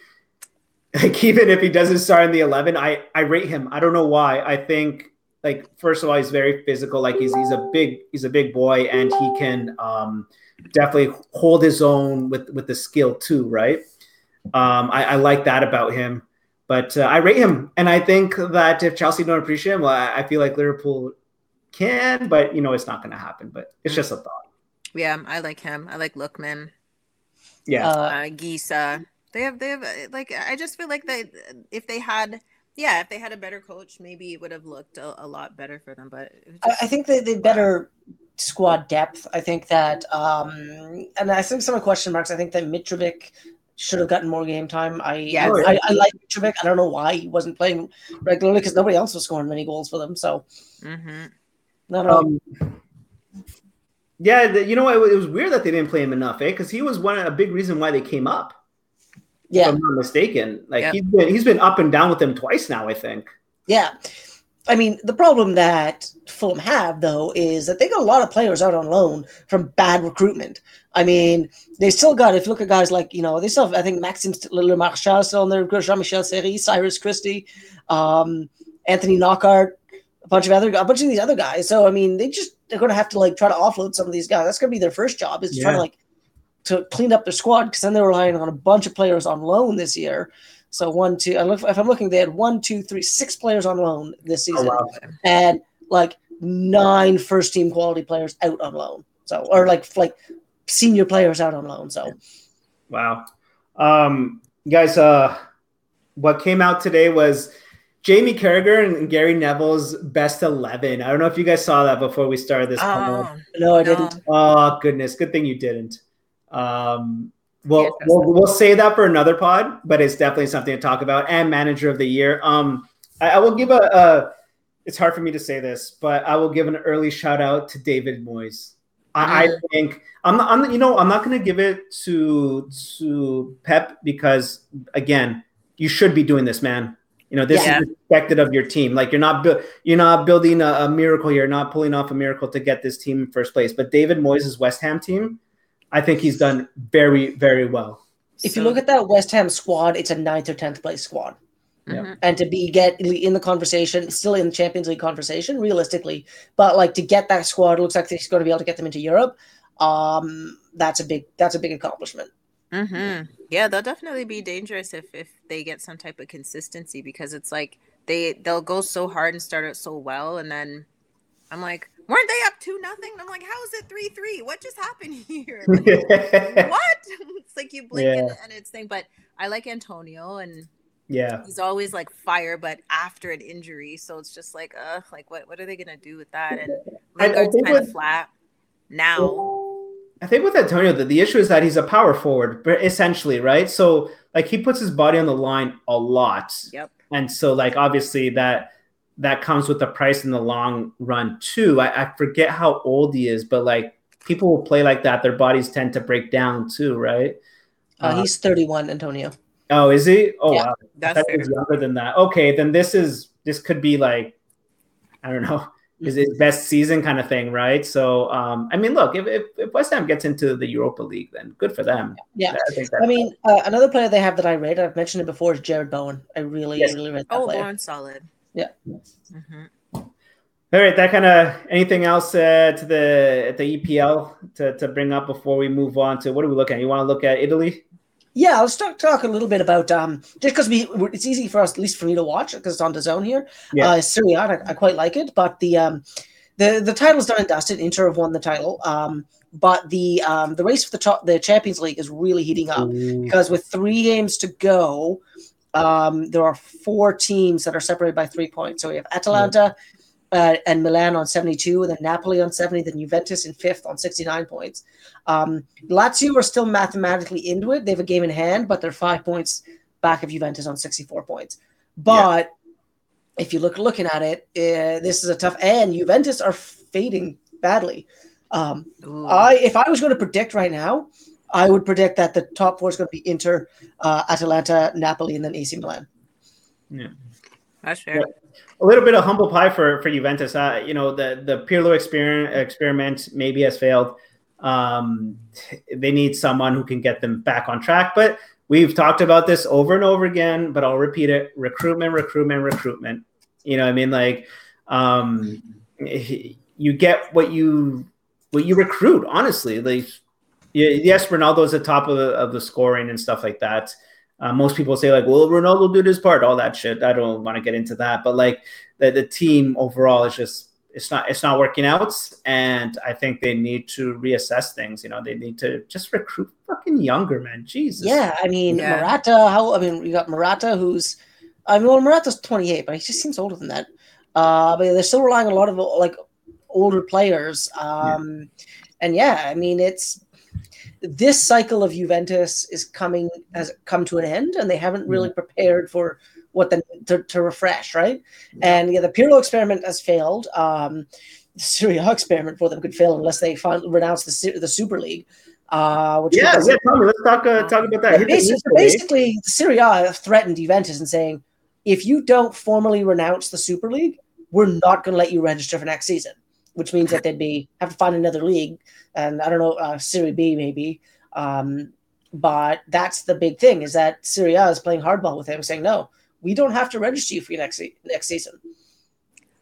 like even if he doesn't start in the eleven, I I rate him. I don't know why. I think like first of all, he's very physical. Like he's he's a big he's a big boy, and he can um, definitely hold his own with with the skill too. Right. Um, I, I like that about him. But uh, I rate him, and I think that if Chelsea don't appreciate him, well, I, I feel like Liverpool can, but you know it's not going to happen. But it's just a thought. Yeah, I like him. I like Lookman. Yeah. uh, uh Gisa. They have they have uh, like I just feel like they if they had yeah, if they had a better coach, maybe it would have looked a, a lot better for them. But it was I, just, I think they they better squad depth. I think that, um, and I think some of the question marks. I think that Mitrovic should have gotten more game time. I Yes. I, I, like Mitrovic. I don't know why he wasn't playing regularly because nobody else was scoring many goals for them. So Mhm. Don't. Um, yeah, the, you know what? It was weird that they didn't play him enough, eh? Because he was one of a big reason why they came up. yeah, If I'm not mistaken. Like Yeah. he's been he's been up and down with them twice now. I think. Yeah. I mean, the problem that Fulham have, though, is that they got a lot of players out on loan from bad recruitment. I mean, they still got, if you look at guys like, you know, they still have, I think, Maxime Le Marchand still on there, Jean Michel Seri, Cyrus Christie, um, Anthony Knockaert, a bunch of other, a bunch of these other guys. So, I mean, they just, they're going to have to, like, try to offload some of these guys. That's going to be their first job, is to try to, like, to clean up their squad because then they're relying on a bunch of players on loan this year. So one, two, I look, if I'm looking, they had one, two, three, six players on loan this Oh, season, wow. and like nine first team quality players out on loan. So or like like senior players out on loan. So Wow. Um, guys, uh, what came out today was Jamie Carragher and Gary Neville's best 11. I don't know if you guys saw that before we started this. call. Oh, no, I didn't. Oh, goodness. Good thing you didn't. Um, well, we'll, we'll say that for another pod, but it's definitely something to talk about. And manager of the year. Um, I, I will give a, a, it's hard for me to say this, but I will give an early shout out to David Moyes. I, I Mm. think I'm not, I'm, you know, I'm not going to give it to to Pep because again, you should be doing this, man. You know, this Yeah. is expected of your team. Like you're not bu- you're not building a, a miracle here, not pulling off a miracle to get this team in first place. But David Moyes' West Ham team, I think he's done very, very well. If you look at that West Ham squad, it's a ninth or tenth place squad. Mhm. and to be get in the conversation, still in the Champions League conversation, realistically, but like to get that squad, it looks like he's going to be able to get them into Europe. Um, that's a big that's a big accomplishment. hmm Yeah, they'll definitely be dangerous if if they get some type of consistency because it's like they they'll go so hard and start out so well, and then I'm like, weren't they up two nothing? I'm like, how is it three three? What just happened (laughs) here? (laughs) Like, what? It's like you blink and, Yeah. and it's thing. But I like Antonio and yeah. he's always like fire, but after an injury, so it's just like, uh, like what what are they gonna do with that? And Lingard's kind of flat now. I think with Antonio, the, the issue is that he's a power forward, but essentially, right? So like he puts his body on the line a lot. Yep. And so like obviously that that comes with the price in the long run too. I, I forget how old he is, but like people who play like that, their bodies tend to break down too, right? Uh, Uh, he's 31, Antonio. oh, is he? Oh Yeah. wow. That's fair. younger than that. Okay, then this is this could be like I don't know (laughs) is his best season kind of thing, right? So um, I mean, look, if, if if West Ham gets into the Europa League, then good for them. Yeah. I think that's I mean, uh, another player they have that I rate, I've mentioned it before, is Jarrod Bowen. I really, Yes. really rate that Oh, player. Bowen's solid. Yeah. hmm All right, that kind of anything else uh, to the at the EPL to, to bring up before we move on to what are we looking at? You want to look at Italy? Yeah, I'll talk, talk a little bit about um, just because we it's easy for us, at least for me to watch because it's on DAZN here. Yeah. Uh, Serie A, I, I quite like it, but the um, the the title's done and dusted. Inter have won the title, um, but the um, the race for the top, the Champions League is really heating up because with three games to go, um, there are four teams that are separated by three points. So we have Atalanta uh, and Milan on 72, and then Napoli on 70, then Juventus in fifth on 69 points. Um, Lazio are still mathematically into it. They have a game in hand, but they're five points back of Juventus on 64 points. But if you look looking at it, uh, this is a tough, and Juventus are fading badly. Um, Ooh. I if I was going to predict right now, I would predict that the top four is going to be Inter, uh, Atalanta, Napoli, and then AC Milan. Yeah, that's fair. a little bit of humble pie for for Juventus. Uh, you know, the the Pirlo experiment experiment maybe has failed. Um, they need someone who can get them back on track. But we've talked about this over and over again. But I'll repeat it: recruitment, recruitment, recruitment. You know, what I mean, like, um, you get what you what you recruit. Honestly, like, y- yes, Ronaldo's the top of the of the scoring and stuff like that. Uh, most people say like, well, Ronaldo did his part, all that shit. I don't want to get into that, but like the, the team overall is just it's not it's not working out, and I think they need to reassess things. You know, they need to just recruit fucking younger man. Jesus. Yeah, I mean Yeah. Morata. How I mean, you got Morata, who's I mean, well, Morata's twenty eight, but he just seems older than that. Uh, but they're still relying on a lot of like older players. Um, and yeah, I mean, it's this cycle of Juventus is coming has come to an end, and they haven't really prepared for what the to, to refresh, right? And yeah, the Pirlo experiment has failed. Um, the Serie A experiment for them could fail unless they fin- renounce the the Super League. Uh, which Yeah, yeah, Tommy, let's talk uh, talk about that. Hit the Basically, news today. basically, Serie A threatened Juventus and saying, if you don't formally renounce the Super League, we're not going to let you register for next season. Which means that they'd be have to find another league, and I don't know, uh, Serie B maybe. Um, but that's the big thing is that Serie A is playing hardball with him, saying, no, we don't have to register you for your next se- next season.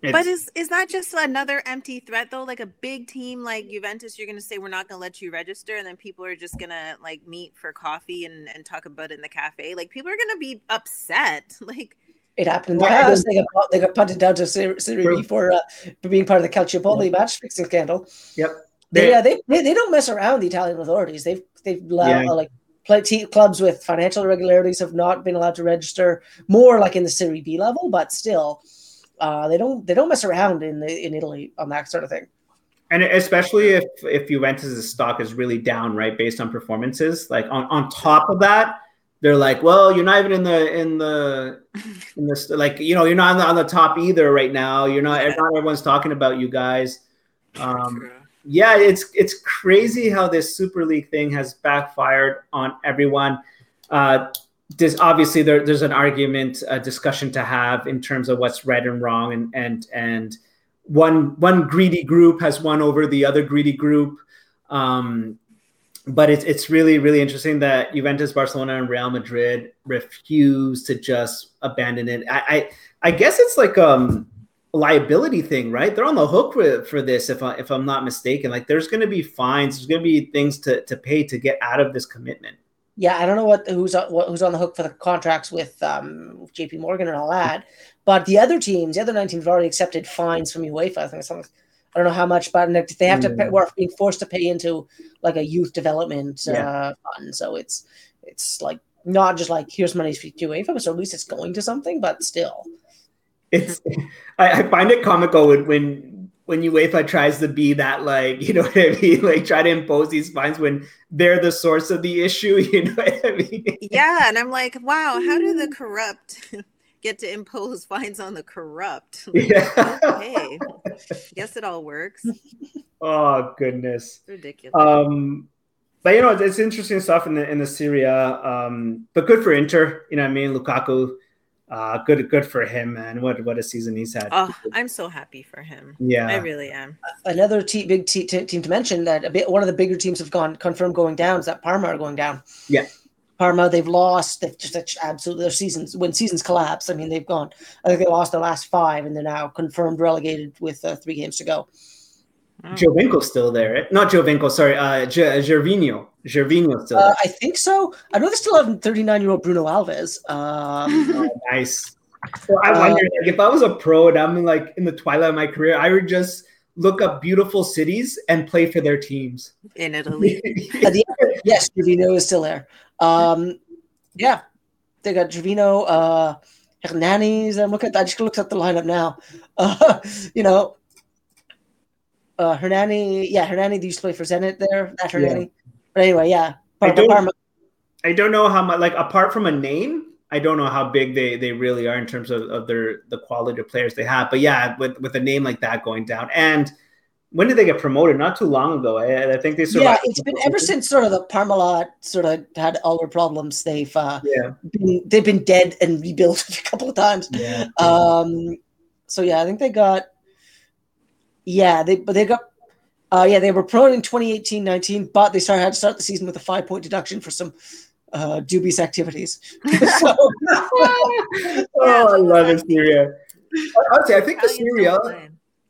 It's, But is is that just another empty threat though? Like a big team like Juventus, you're gonna say we're not gonna let you register, and then people are just gonna like meet for coffee and, and talk about it in the cafe. Like people are gonna be upset. (laughs) Like It happened in the Well, past. They got they got punted down to Serie. B for uh, for being part of the Calciopoli match fixing scandal. yep. They, yeah, they, they they don't mess around. The Italian authorities. They've they've allowed, Yeah. uh, like clubs with financial irregularities have not been allowed to register. More like in the Serie B level, but still, uh, they don't they don't mess around in the, in Italy on that sort of thing. And especially if if Juventus' stock is really down, right, based on performances. Like on, on top of that, they're like, well, you're not even in the in the in this like you know you're not on the, on the top either right now. You're not. Not everyone's talking about you guys. Um, yeah, it's it's crazy how this Super League thing has backfired on everyone. Uh, there's obviously there, there's an argument, a discussion to have in terms of what's right and wrong, and and and one one greedy group has won over the other greedy group. Um, but it's it's really really interesting that Juventus, Barcelona, and Real Madrid refuse to just abandon it. I I, I guess it's like um liability thing, right? They're on the hook for, for this if I if I'm not mistaken. Like there's going to be fines, there's going to be things to to pay to get out of this commitment. Yeah, I don't know what who's on, what, who's on the hook for the contracts with um, J.P. Morgan and all that, but the other teams, the other nine teams, have already accepted fines from UEFA. I think something. I don't know how much, but they have to pay, Yeah. we're being forced to pay into like a youth development Yeah. uh, fund. So it's it's like not just like here's money to UEFA, but so at least it's going to something. But still, It's (laughs) I, I find it comical when when when UEFA tries to be that like (laughs) you know what I mean, like try to impose these fines when they're the source of the issue. (laughs) You know what I mean? yeah, and I'm like, wow, how do the corrupt get to impose (laughs) fines on the corrupt? (laughs) Like, Yeah. okay, guess it all works. (laughs) oh goodness. Ridiculous. Um, but you know, it's interesting stuff in the in the Serie A. Um, but good for Inter. You know, what I mean, Lukaku. Uh, good, good for him, man. What what a season he's had. oh, I'm so happy for him. Yeah. I really am. another te- big te- te- team to mention that a bit one of the bigger teams have gone confirmed going down is that Parma are going down. Yeah. Parma, they've lost. They've just absolutely their seasons when seasons collapse. I mean, they've gone. I think they lost their last five, and they're now confirmed relegated with uh, three games to go. Oh. Giovinco's still there. Right? Not Giovinco. Sorry, uh, J- Gervinho. Gervinho's still Uh, there. I think so. I know they still have 39 year old Bruno Alves. Um, (laughs) Oh, nice. Well, I Uh, wonder like, if I was a pro and I'm like in the twilight of my career, I would just look up beautiful cities and play for their teams. In Italy. (laughs) at the end, yes, Trevino is still there. Um, yeah, they got Trevino, uh, Hernanes. I'm looking. I just looked at the lineup now. (laughs) Uh, you know, uh, Hernani. Yeah, Hernani used to play for Zenit there. That Hernani. But anyway, yeah. I don't- Parma, I don't know how much, like, apart from a name, I don't know how big they, they really are in terms of, of their the quality of players they have. But yeah, with, with a name like that going down, and when did they get promoted? Not too long ago. I, I think they yeah, survived. it's been ever since sort of the Parmalat sort of had all their problems. They've uh, Yeah, been, they've been dead and rebuilt (laughs) a couple of times. yeah. Um, so yeah, I think they got, yeah, they but they got, uh, yeah, they were promoted in 2018-19, but they started had to start the season with a five point deduction for some uh, dubious activities. (laughs) so, (laughs) oh, I love it, Serie A. Honestly, I think the Italians Serie A don't play.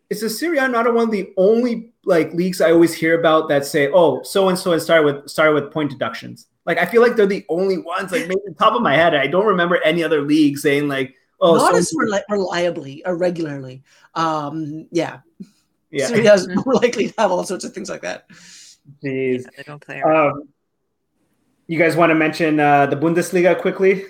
Is the Serie A not one of the only like leagues I always hear about that say, "Oh, so and so and started with started with point deductions." Like I feel like they're the only ones. Like maybe top of my head, I don't remember any other league saying like, "Oh, not so as reli- reliably or regularly. Um, yeah, yeah." Serie A's more (laughs) likely to have all sorts of things like that. Jeez. Yeah, they don't play. Um, you guys want to mention uh, the Bundesliga quickly?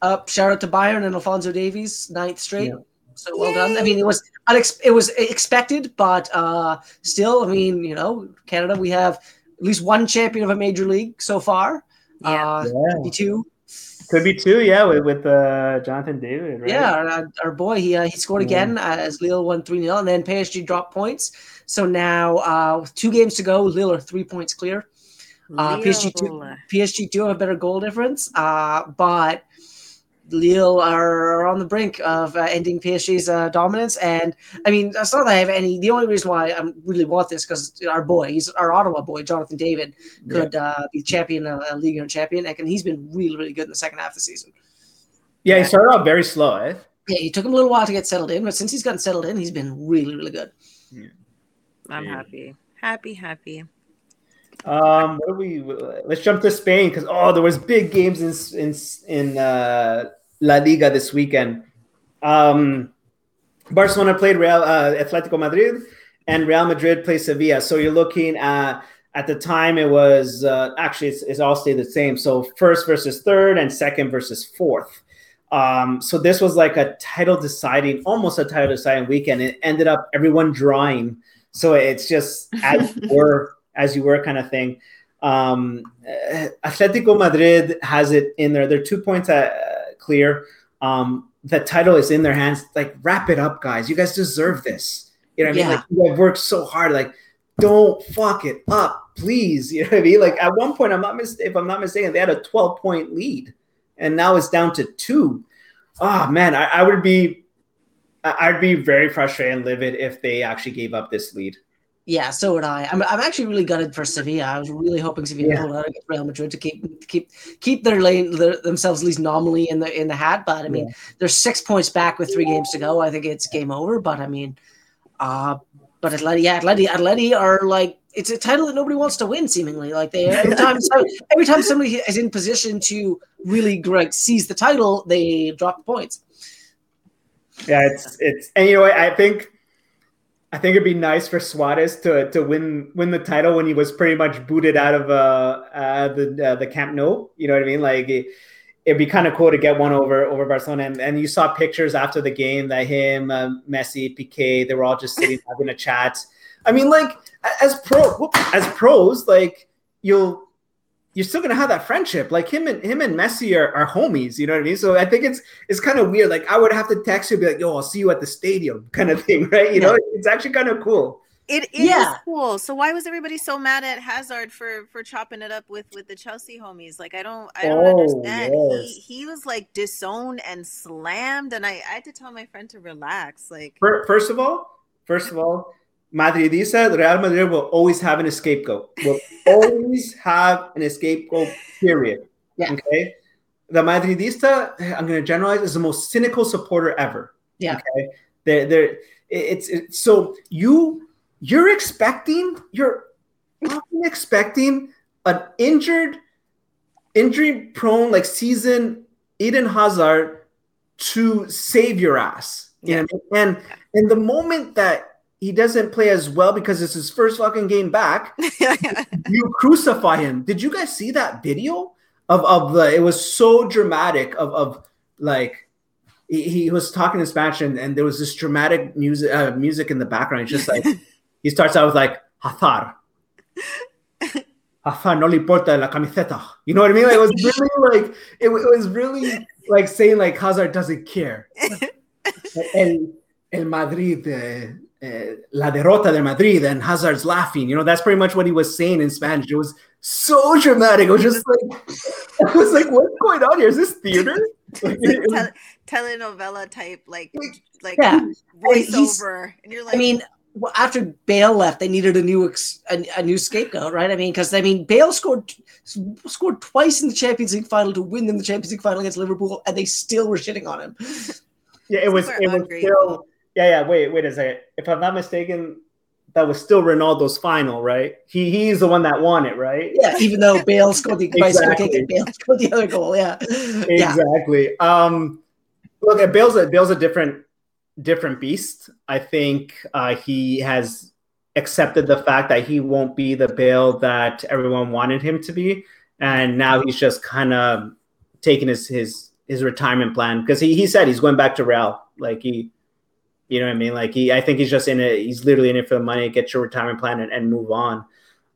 Up, shout out to Bayern and Alphonso Davies, ninth straight. Yeah. So well done. I mean, it was unex- it was expected, but uh, still, I mean, you know, Canada, we have at least one champion of a major league so far. Yeah. Uh, Yeah. two. Could be two, yeah, with, with uh, Jonathan David, right? Yeah, our, our boy, he uh, he scored Yeah. again as Lille won 3 0, and then PSG dropped points. So now, uh, with two games to go, Lille are three points clear. Uh, PSG two, PSG do have a better goal difference, uh, but Lille are on the brink of uh, ending PSG's uh, dominance. And I mean, that's not that I have any. The only reason why I really want this because our boy, he's our Ottawa boy, Jonathan David, could uh, be champion, uh, league and champion, and he's been really, really good in the second half of the season. Yeah, he started off very slow, eh? Yeah, he took him a little while to get settled in, but since he's gotten settled in, he's been really, really good. I'm Yeah. happy. Happy, happy. Um, what do we? Let's jump to Spain because oh, there was big games in in in uh, La Liga this weekend. Um, Barcelona played Real uh, Atletico Madrid, and Real Madrid played Sevilla. So you're looking at at the time it was uh, actually it's, it's all stayed the same. So first versus third, and second versus fourth. Um, so this was like a title deciding, almost a title deciding weekend. It ended up everyone drawing. So it's just as (laughs) were as you were kind of thing. Um, uh, Atletico Madrid has it in there. They're two points uh, clear. Um, the title is in their hands. Like, wrap it up, guys. You guys deserve this. You know what I mean? Yeah. Like, you have worked so hard. Like, don't fuck it up, please. (laughs) You know what I mean? Like, at one point, I'm not mis- if I'm not mistaken, they had a 12 point lead, and now it's down to two. Oh man, I, I would be, I'd be very frustrated and livid if they actually gave up this lead. Yeah, so would I. I'm, I'm actually really gutted for Sevilla. I was really hoping Sevilla Yeah. hold out against Real Madrid to keep keep keep their lane their, themselves at least nominally in the in the hat. But I mean, they're six points back with three games to go. I think it's game over. But I mean, uh but Atleti, yeah, Atleti, Atleti are like it's a title that nobody wants to win. Seemingly, like they every (laughs) time so, every time somebody is in position to really like seize the title, they drop the points. Yeah, it's it's and you know I think I think it'd be nice for Suarez to to win win the title when he was pretty much booted out of uh, uh the uh, the Camp Nou. You know what I mean? Like it, it'd be kind of cool to get one over over Barcelona. And, and you saw pictures after the game that him, um, Messi, Piqué, they were all just sitting (laughs) having a chat. I mean, like as pro as pros, like you'll you're still gonna have that friendship. Like him and him and Messi are, are homies, you know what I mean? So I think it's it's kind of weird. Like I would have to text you and be like, yo, I'll see you at the stadium, (laughs) kind of thing, right? You know, it's actually kind of cool. It is Yeah. cool. So why was everybody so mad at Hazard for for chopping it up with with the Chelsea homies? Like I don't I don't Oh, understand. yes. He he was like disowned and slammed, and I, I had to tell my friend to relax. Like First of all, first of all, Madridista, Real Madrid will always have an scapegoat. Will (laughs) always have an scapegoat. Period. Yeah. Okay. The Madridista, I'm going to generalize, is the most cynical supporter ever. Yeah. Okay. They're, they're, it's, it's so you you're expecting you're expecting an injured, injury prone like season Eden Hazard to save your ass. You know? I mean? And and the moment that he doesn't play as well because it's his first fucking game back, (laughs) you crucify him. Did you guys see that video of of the? It was so dramatic of of like he, he was talking in Spanish and, and there was this dramatic music uh, music in the background. It's just like (laughs) he starts out with like Hazar. (laughs) Hazard no le importa la camiseta. You know what I mean? Like, it was really like it, it was really like saying like Hazard doesn't care. El, el Madrid, uh, uh, la derrota de Madrid, and Hazard's laughing. You know, that's pretty much what he was saying in Spanish. It was so dramatic. It was just like, (laughs) I was like, what's going on here? Is this theater? (laughs) Like, It's it was- like tele- telenovela type like like Yeah. voiceover, and you're like, I mean, well, after Bale left, they needed a new ex- a, a new scapegoat, right? I mean, because I mean, Bale scored scored twice in the Champions League final to win them the Champions League final against Liverpool, and they still were shitting on him. yeah, it was. Super It was still. Yeah, yeah. Wait, wait a second. If I'm not mistaken, that was still Ronaldo's final, right? He he's the one that won it, right? Yeah, even though Bale scored the Exactly. Bale scored the other goal. Yeah, yeah, Exactly. Um, look, at Bale's a Bale's a different different beast. I think uh, he has accepted the fact that he won't be the Bale that everyone wanted him to be, and now he's just kind of taking his his his retirement plan because he he said he's going back to Real. Like he, you know what I mean? Like he, I think he's just in it. He's literally in it for the money. Get your retirement plan and, and move on.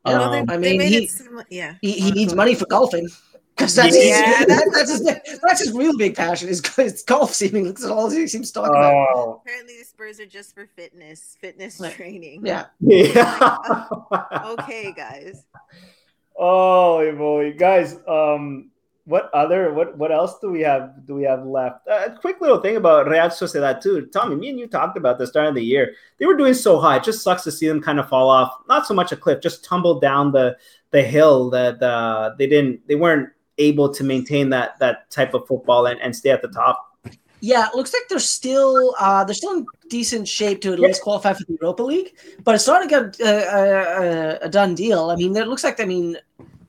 Yeah, well, they, Um, I mean, he- it yeah. he, he needs money for golfing. Because that's, Yeah, his, (laughs) that's, his, that's his real big passion is, is golf. Seemingly, that's all he seems to talk about. Oh, Apparently, the Spurs are just for fitness, fitness Like, training. Yeah, yeah. (laughs) Okay, guys. Oh boy, guys. Um, what other what what else do we have? Do we have left? Uh, a quick little thing about Real Sociedad too. Tommy, me and you talked about the start of the year. They were doing so high. It just sucks to see them kind of fall off. Not so much a cliff, just tumble down the the hill. That uh, they didn't. They weren't able to maintain that that type of football and, and stay at the top. Yeah, it looks like they're still uh, they're still in decent shape to at least qualify for the Europa League, but it's not a, a, a, done deal. I mean, it looks like I mean,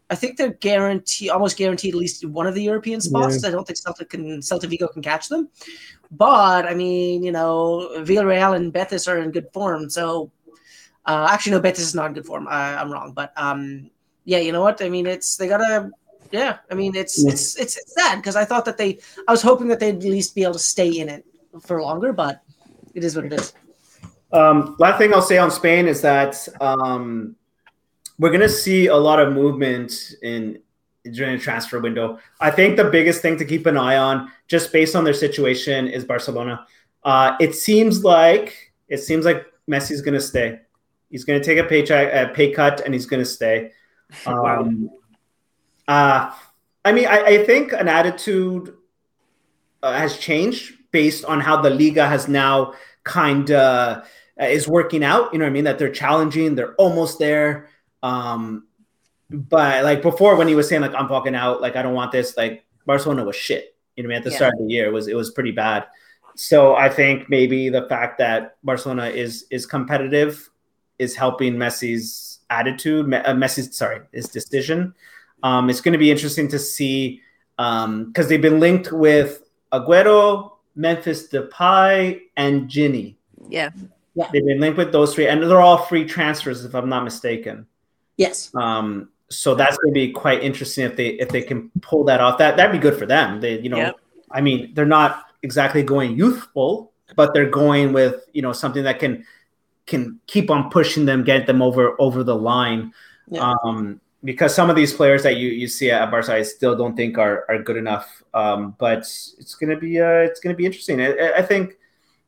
I think they're guaranteed almost guaranteed at least one of the European spots. Yeah. I don't think Celtic can Celta Vigo can catch them, but I mean, you know, Villarreal and Betis are in good form. So, uh, actually, no, Betis is not in good form. I, I'm wrong, but um, yeah, you know what? I mean, it's they gotta yeah, I mean it's yeah. it's it's, it's sad because I thought that they I was hoping that they'd at least be able to stay in it for longer, but it is what it is. Um, last thing I'll say on Spain is that um, we're gonna see a lot of movement in during the transfer window. I think the biggest thing to keep an eye on, just based on their situation, is Barcelona. Uh, it seems like it seems like Messi's gonna stay. He's gonna take a paycheck, a pay cut, and he's gonna stay. (laughs) Um, uh, I mean, I, I think an attitude uh, has changed based on how the Liga has now kind of uh, is working out. You know what I mean? That they're challenging, they're almost there. Um, but like before, when he was saying like I'm fucking out, like I don't want this, like Barcelona was shit. You know what I mean? At the yeah. start of the year, it was it was pretty bad. So I think maybe the fact that Barcelona is is competitive is helping Messi's attitude, uh, Messi's sorry, his decision. Um, it's going to be interesting to see um because um, they've been linked with Aguero, Memphis Depay, and Gini. Yeah. Yeah. They've been linked with those three, and they're all free transfers, if I'm not mistaken. Yes. Um, so that's going to be quite interesting if they if they can pull that off. That that'd be good for them. They, you know, yep. I mean, they're not exactly going youthful, but they're going with you know something that can can keep on pushing them, get them over over the line. Yeah. Um, because some of these players that you, you see at Barca, I still don't think are, are good enough. Um, but it's gonna be uh, it's gonna be interesting. I, I, think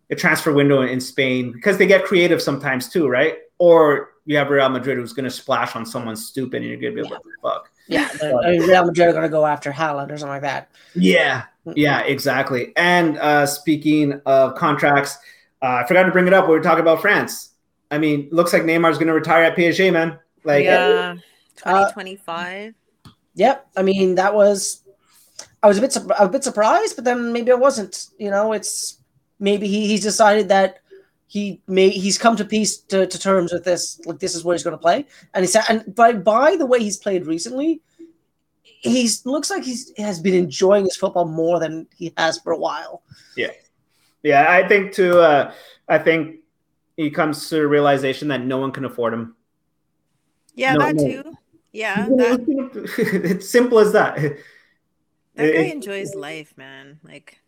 the transfer window in Spain because they get creative sometimes too, right? Or you have Real Madrid who's gonna splash on someone stupid and you're gonna be like, yeah. "Fuck." Yeah, I Real Madrid are gonna go after Haaland or something like that. Yeah, yeah, exactly. And uh, speaking of contracts, uh, I forgot to bring it up. We were talking about France. I mean, looks like Neymar's gonna retire at PSG, man. Like, yeah. 2025. Uh, yep. I mean, that was. I was a bit a bit surprised, but then maybe I wasn't. You know, it's maybe he, he's decided that he may he's come to peace to, to terms with this. Like this is where he's going to play, and he said, and by by the way he's played recently, he's looks like he's has been enjoying his football more than he has for a while. Yeah, yeah. I think too. Uh, I think he comes to a realization that no one can afford him. Yeah, no, that no. too. Yeah, that, (laughs) it's simple as that. That guy it, enjoys life, man. Like,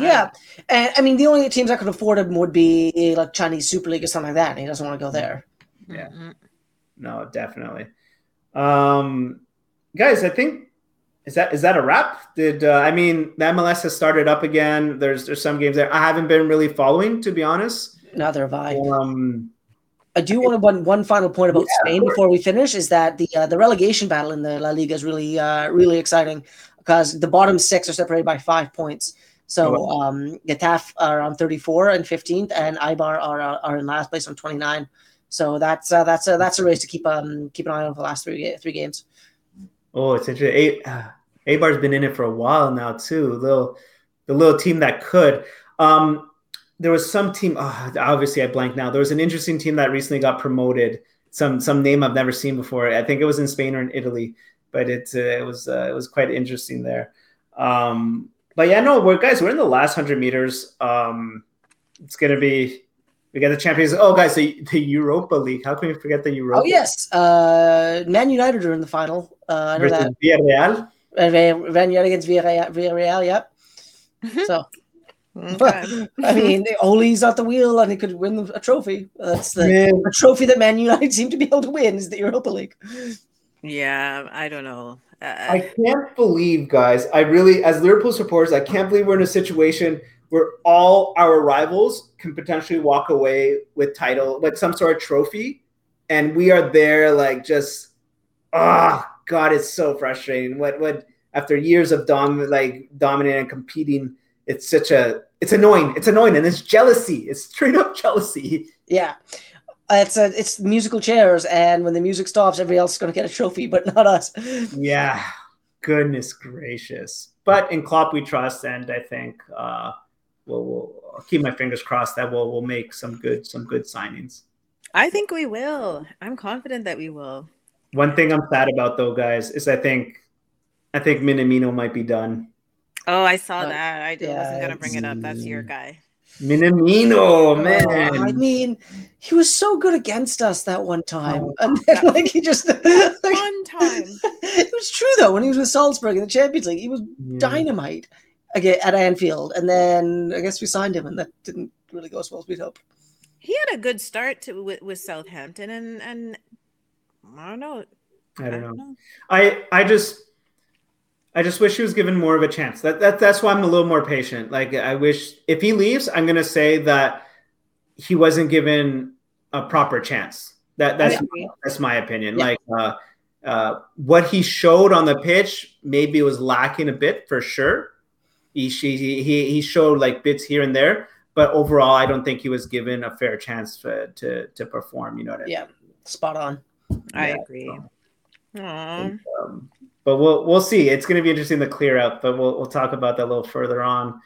yeah, and I mean, the only teams that could afford him would be like Chinese Super League or something like that. And he doesn't want to go there. Yeah, mm-hmm. no, definitely. Um, guys, I think is that is that a wrap? Did uh, I mean the MLS has started up again? There's there's some games there I haven't been really following, to be honest. Neither have I. Um, I do want to one one final point about yeah, Spain before we finish is that the uh, the relegation battle in the La Liga is really uh, really exciting because the bottom six are separated by five points. So um, Getafe are on 34 and 15th, and Eibar are, are in last place on 29. So that's uh, that's a that's a race to keep um keep an eye on for the last three three games. Oh, it's interesting. A- (sighs) uh, Eibar's been in it for a while now too. Little the little team that could. Um, there was some team. Oh, obviously, I blank now. There was an interesting team that recently got promoted. Some some name I've never seen before. I think it was in Spain or in Italy, but it uh, it was uh, it was quite interesting there. Um, but yeah, no, we're guys. We're in the last hundred meters. Um, it's gonna be. We got the champions. Oh, guys, the, the Europa League. How can we forget the Europa? Oh yes, uh, Man United are in the final. Uh, I know that. Villarreal. Uh, Man United against Villarreal. Villarreal. Yep. So Okay. (laughs) I mean, Ole's at the wheel and he could win a trophy. That's the a trophy that Man United (laughs) seem to be able to win is the Europa League. Yeah, I don't know. Uh, I can't believe, guys. I really, as Liverpool supporters, I can't believe we're in a situation where all our rivals can potentially walk away with title, like some sort of trophy, and we are there, like just, oh God, it's so frustrating. What, what after years of dom, like dominating and competing it's such a it's annoying. It's annoying, and it's jealousy. It's straight up (laughs) jealousy. Yeah, it's a it's musical chairs, and when the music stops, everybody else is going to get a trophy, but not us. Yeah, goodness gracious. but in Klopp we trust, and I think uh, we'll, we'll I'll keep my fingers crossed that we'll we'll make some good some good signings. I think we will. I'm confident that we will. One thing I'm sad about though, guys, is I think I think Minamino might be done. Oh, I saw Uh, that. I yeah, wasn't gonna bring it up. That's your guy. Minamino, man. I mean, he was so good against us that one time, Oh, (laughs) and then like he just like, (laughs) One time. it was true though when he was with Salzburg in the Champions League, he was Yeah. dynamite again at Anfield, and then I guess we signed him, and that didn't really go as well as we'd hoped. He had a good start to with, with Southampton, and and I don't know. I don't know. I I just I just wish he was given more of a chance. That, that that's why I'm a little more patient. Like I wish if he leaves, I'm gonna say that he wasn't given a proper chance. That that's I that's my opinion. Yeah. Like uh, uh, what he showed on the pitch, maybe was lacking a bit for sure. He he he, showed like bits here and there, but overall, I don't think he was given a fair chance to to, to perform. You know what I mean? Yeah, spot on. I Yeah, agree. so. Um, but we'll we'll see. It's going to be interesting to clear up, but we'll we'll talk about that a little further on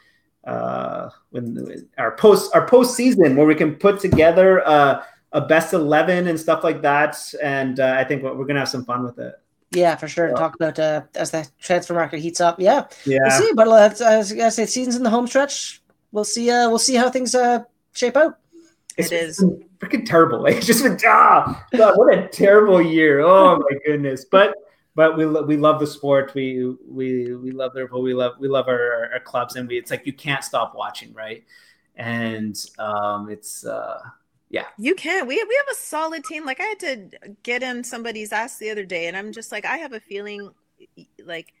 uh, when our post our postseason where we can put together uh, a best eleven and stuff like that. And uh, I think we're going to have some fun with it. Yeah, for sure. And talk about uh, as the transfer market heats up. Yeah, Yeah, we'll see. But uh, as I say, season's in the home stretch. We'll see. Uh, we'll see how things uh, shape out. It's It is. freaking terrible. Like, (laughs) it's just been ah, God, what a terrible year. Oh my goodness. But but we we love the sport. We we we love Liverpool. We love we love our, our clubs, and we it's like you can't stop watching, right? And um, it's uh, yeah, You can. We we have a solid team. Like I had to get in somebody's ass the other day, and I'm just like, I have a feeling, like,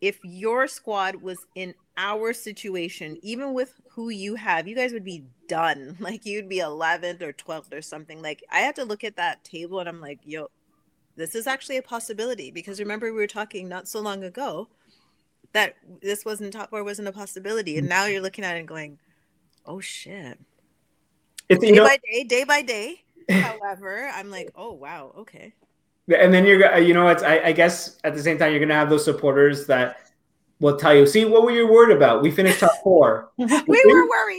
if your squad was in our situation, even with who you have, you guys would be done. (laughs) Like you'd be 11th or 12th or something. Like I had to look at that table, and I'm like, yo, this is actually a possibility because remember we were talking not so long ago that this wasn't top four wasn't a possibility, and now you're looking at it and going, oh shit it's you day know, by day, day by day. However, I'm like, oh wow, okay. and then you're you know it's I, I guess at the same time you're gonna have those supporters that will tell you, see, what were you worried about? We finished top four. (laughs) We were worried.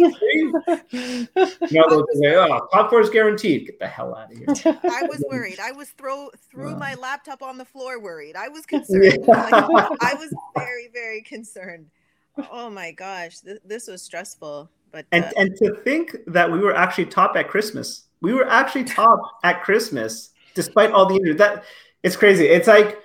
You know, say, oh, top four is guaranteed. Get the hell out of here. I was worried. I was throw threw my laptop on the floor worried. I was concerned. (laughs) Like, I was very, very concerned. Oh my gosh, this, this was stressful. But And uh, and to think that we were actually top at Christmas. We were actually top at Christmas despite all the injuries. That it's crazy. It's like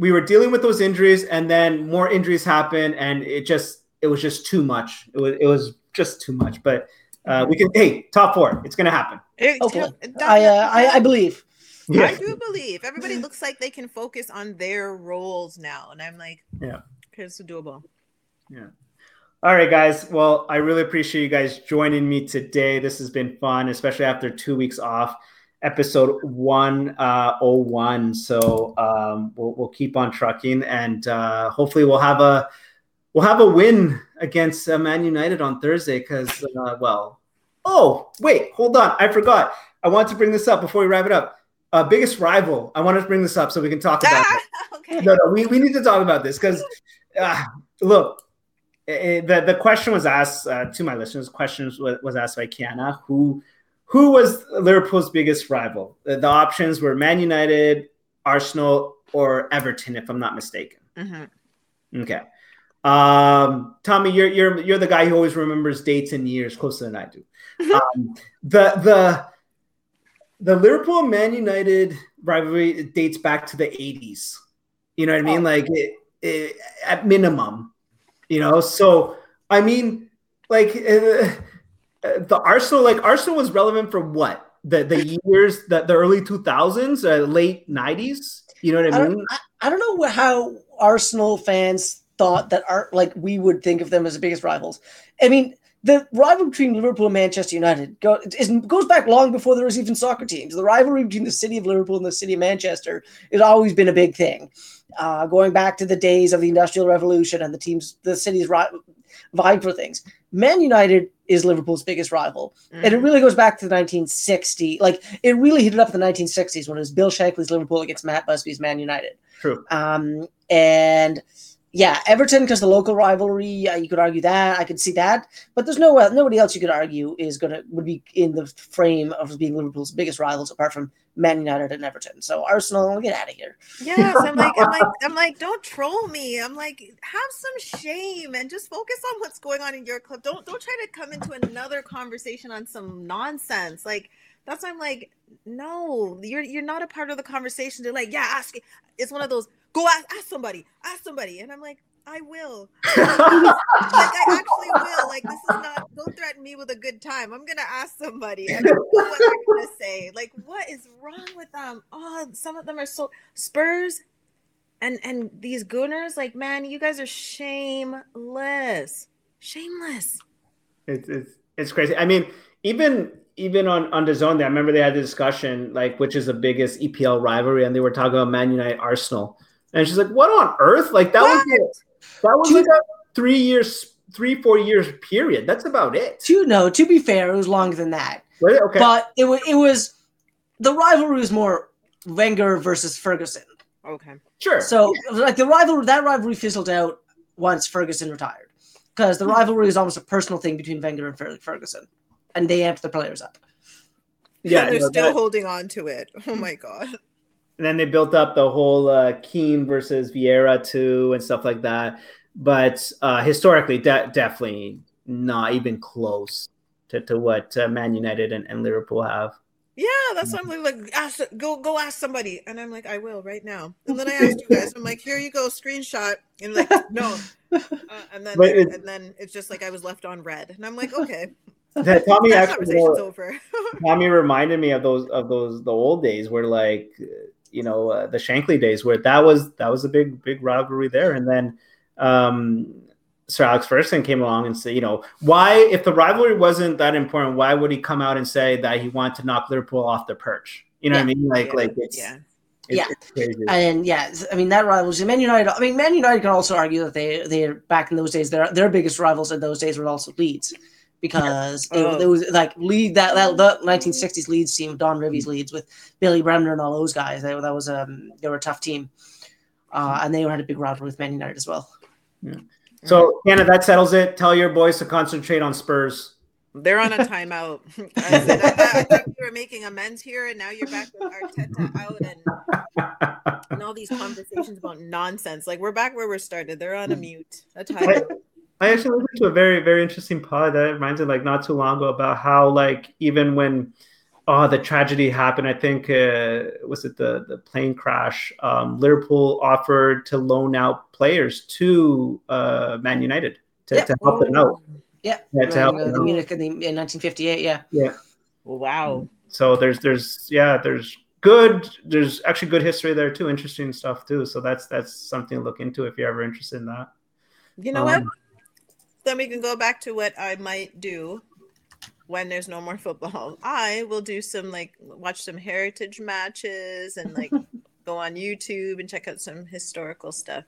we were dealing with those injuries and then more injuries happened and it just it was just too much. It was it was just too much. But uh, we can hey, top four. It's gonna happen. it- Hopefully, I, uh, I I believe. I do believe everybody looks like they can focus on their roles now, and I'm like, Yeah. okay, it's doable. Yeah. All right, guys. Well, I really appreciate you guys joining me today. This has been fun, especially after two weeks off. Episode one uh, oh one. So um, we'll we'll keep on trucking, and uh, hopefully we'll have a we'll have a win against uh, Man United on Thursday. Because uh, well, oh wait, hold on, I forgot. I want to bring this up before we wrap it up. Uh, biggest rival. I wanted to bring this up so we can talk about. it. Ah, (laughs) okay. No, no, we, we need to talk about this because uh, look, eh, the the question was asked uh, to my listeners. Questions was, was asked by Qiana, who who was Liverpool's biggest rival? The, the options were Man United, Arsenal, or Everton, if I'm not mistaken. Mhm. Okay, um, Tommy, you're you're you're the guy who always remembers dates and years closer than I do. (laughs) um, the the the Liverpool Man United rivalry dates back to the 80s. You know what I mean? Oh. Like it, it, at minimum, you know. So I mean, like uh, (laughs) the Arsenal, like Arsenal was relevant for what the the years that the early 2000s, uh, late 90s. You know what I I mean? don't, I, I don't know how Arsenal fans thought that are like we would think of them as the biggest rivals. I mean, the rivalry between Liverpool and Manchester United go, is, goes back long before there was even soccer teams. The rivalry between the city of Liverpool and the city of Manchester has always been a big thing. Uh, going back to the days of the Industrial Revolution and the teams, the cities ri- vied for things. Man United is Liverpool's biggest rival. And it Mhm. really goes back to the 1960, like it really heated up in the 1960s when it was Bill Shankly's Liverpool against Matt Busby's Man United. True. Um, and yeah, Everton because the local rivalry. Uh, you could argue that. I could see that, but there's no uh, nobody else you could argue is gonna would be in the frame of being Liverpool's biggest rivals apart from Man United and Everton. So Arsenal, get out of here. Yes, I'm like, I'm like, (laughs) I'm like, don't troll me. I'm like, have some shame and just focus on what's going on in your club. Don't don't try to come into another conversation on some nonsense. Like that's why I'm like, no, you're you're not a part of the conversation. They're like, yeah, ask. It's one of those go ask, ask somebody, ask somebody, and I'm like, I will. (laughs) like I actually will. Like this is not. Don't threaten me with a good time. I'm gonna ask somebody. I don't know what they're gonna say. Like what is wrong with them? Oh, some of them are so Spurs, and and these gooners. Like man, you guys are shameless, shameless. It's it's it's crazy. I mean, even even on on DAZN, there. I remember they had the discussion like which is the biggest EPL rivalry, and they were talking about Man United Arsenal, and she's like, "What on earth? Like that What? was that was like a three years, three four years period. That's about it. To no, to be fair, it was longer than that. Right? Okay. But it was it was the rivalry was more Wenger versus Ferguson. Okay. sure. So like the rivalry that rivalry fizzled out once Ferguson retired. Because the rivalry is almost a personal thing between Wenger and Ferguson. And they amped the players up. yeah, (laughs) they're no, still that- holding on to it. Oh my god. And then they built up the whole uh, Keane versus Vieira too and stuff like that. But uh, historically, de- definitely not even close to, to what uh, Man United and, and Liverpool have. Yeah, that's why I'm like, ask, go go ask somebody, and I'm like, I will right now. And then I asked you guys, I'm like, here you go, screenshot, and like, no, uh, and then But it- and then it's just like I was left on red, and I'm like, okay, That Tommy (laughs) that actually. (laughs) Tommy reminded me of those of those the old days where like you know uh, the Shankly days where that was that was a big big rivalry there, and then um, Sir Alex Ferguson came along and said, you know, why if the rivalry wasn't that important, why would he come out and say that he wanted to knock Liverpool off the perch? You know what I mean? Like Yeah, like it's yeah. it's, Yeah. it's crazy. And yeah, I mean that rivalry. Man United. I mean, Man United can also argue that they they're back in those days. Their their biggest rivals in those days were also Leeds, because it, Oh. it was like lead that that the 1960s Leeds team, Don Revie's Leeds with Billy Bremner and all those guys. They, that was um they were a tough team, uh, and they had a big rivalry with Man United as well. Yeah. So Hannah, that settles it. Tell your boys to concentrate on Spurs. They're on a timeout. (laughs) (laughs) I, said, I, I thought we were making amends here, and now you're back with Arteta out and, and all these conversations about nonsense. Like we're back where we started. They're on a mute, a timeout. (laughs) I actually listened to a very, very interesting pod that reminds me like not too long ago about how like even when oh the tragedy happened, I think uh, was it the the plane crash? Um, Liverpool offered to loan out players to uh, Man United to, Yeah. to help them out. Yeah, Yeah, to help them. Munich in, the, in 1958. Yeah, Yeah. Wow. So there's there's yeah there's good there's actually good history there too, interesting stuff too. So that's that's something to look into if you're ever interested in that. You know what? Um, Then we can go back to what I might do when there's no more football. I will do some like watch some heritage matches and like (laughs) go on YouTube and check out some historical stuff.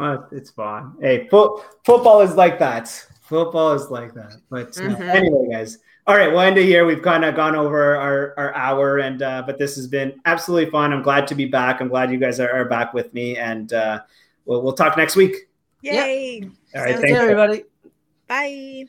Uh, it's fun. Hey, fo- football is like that. Football is like that. But uh, Mhm. anyway, guys. All right, we'll end it here. We've kind of gone over our, our hour, and uh, but this has been absolutely fun. I'm glad to be back. I'm glad you guys are, are back with me, and uh, we'll we'll talk next week. Yeah. Yay! All right, Sounds thanks. Hey, everybody. Bye.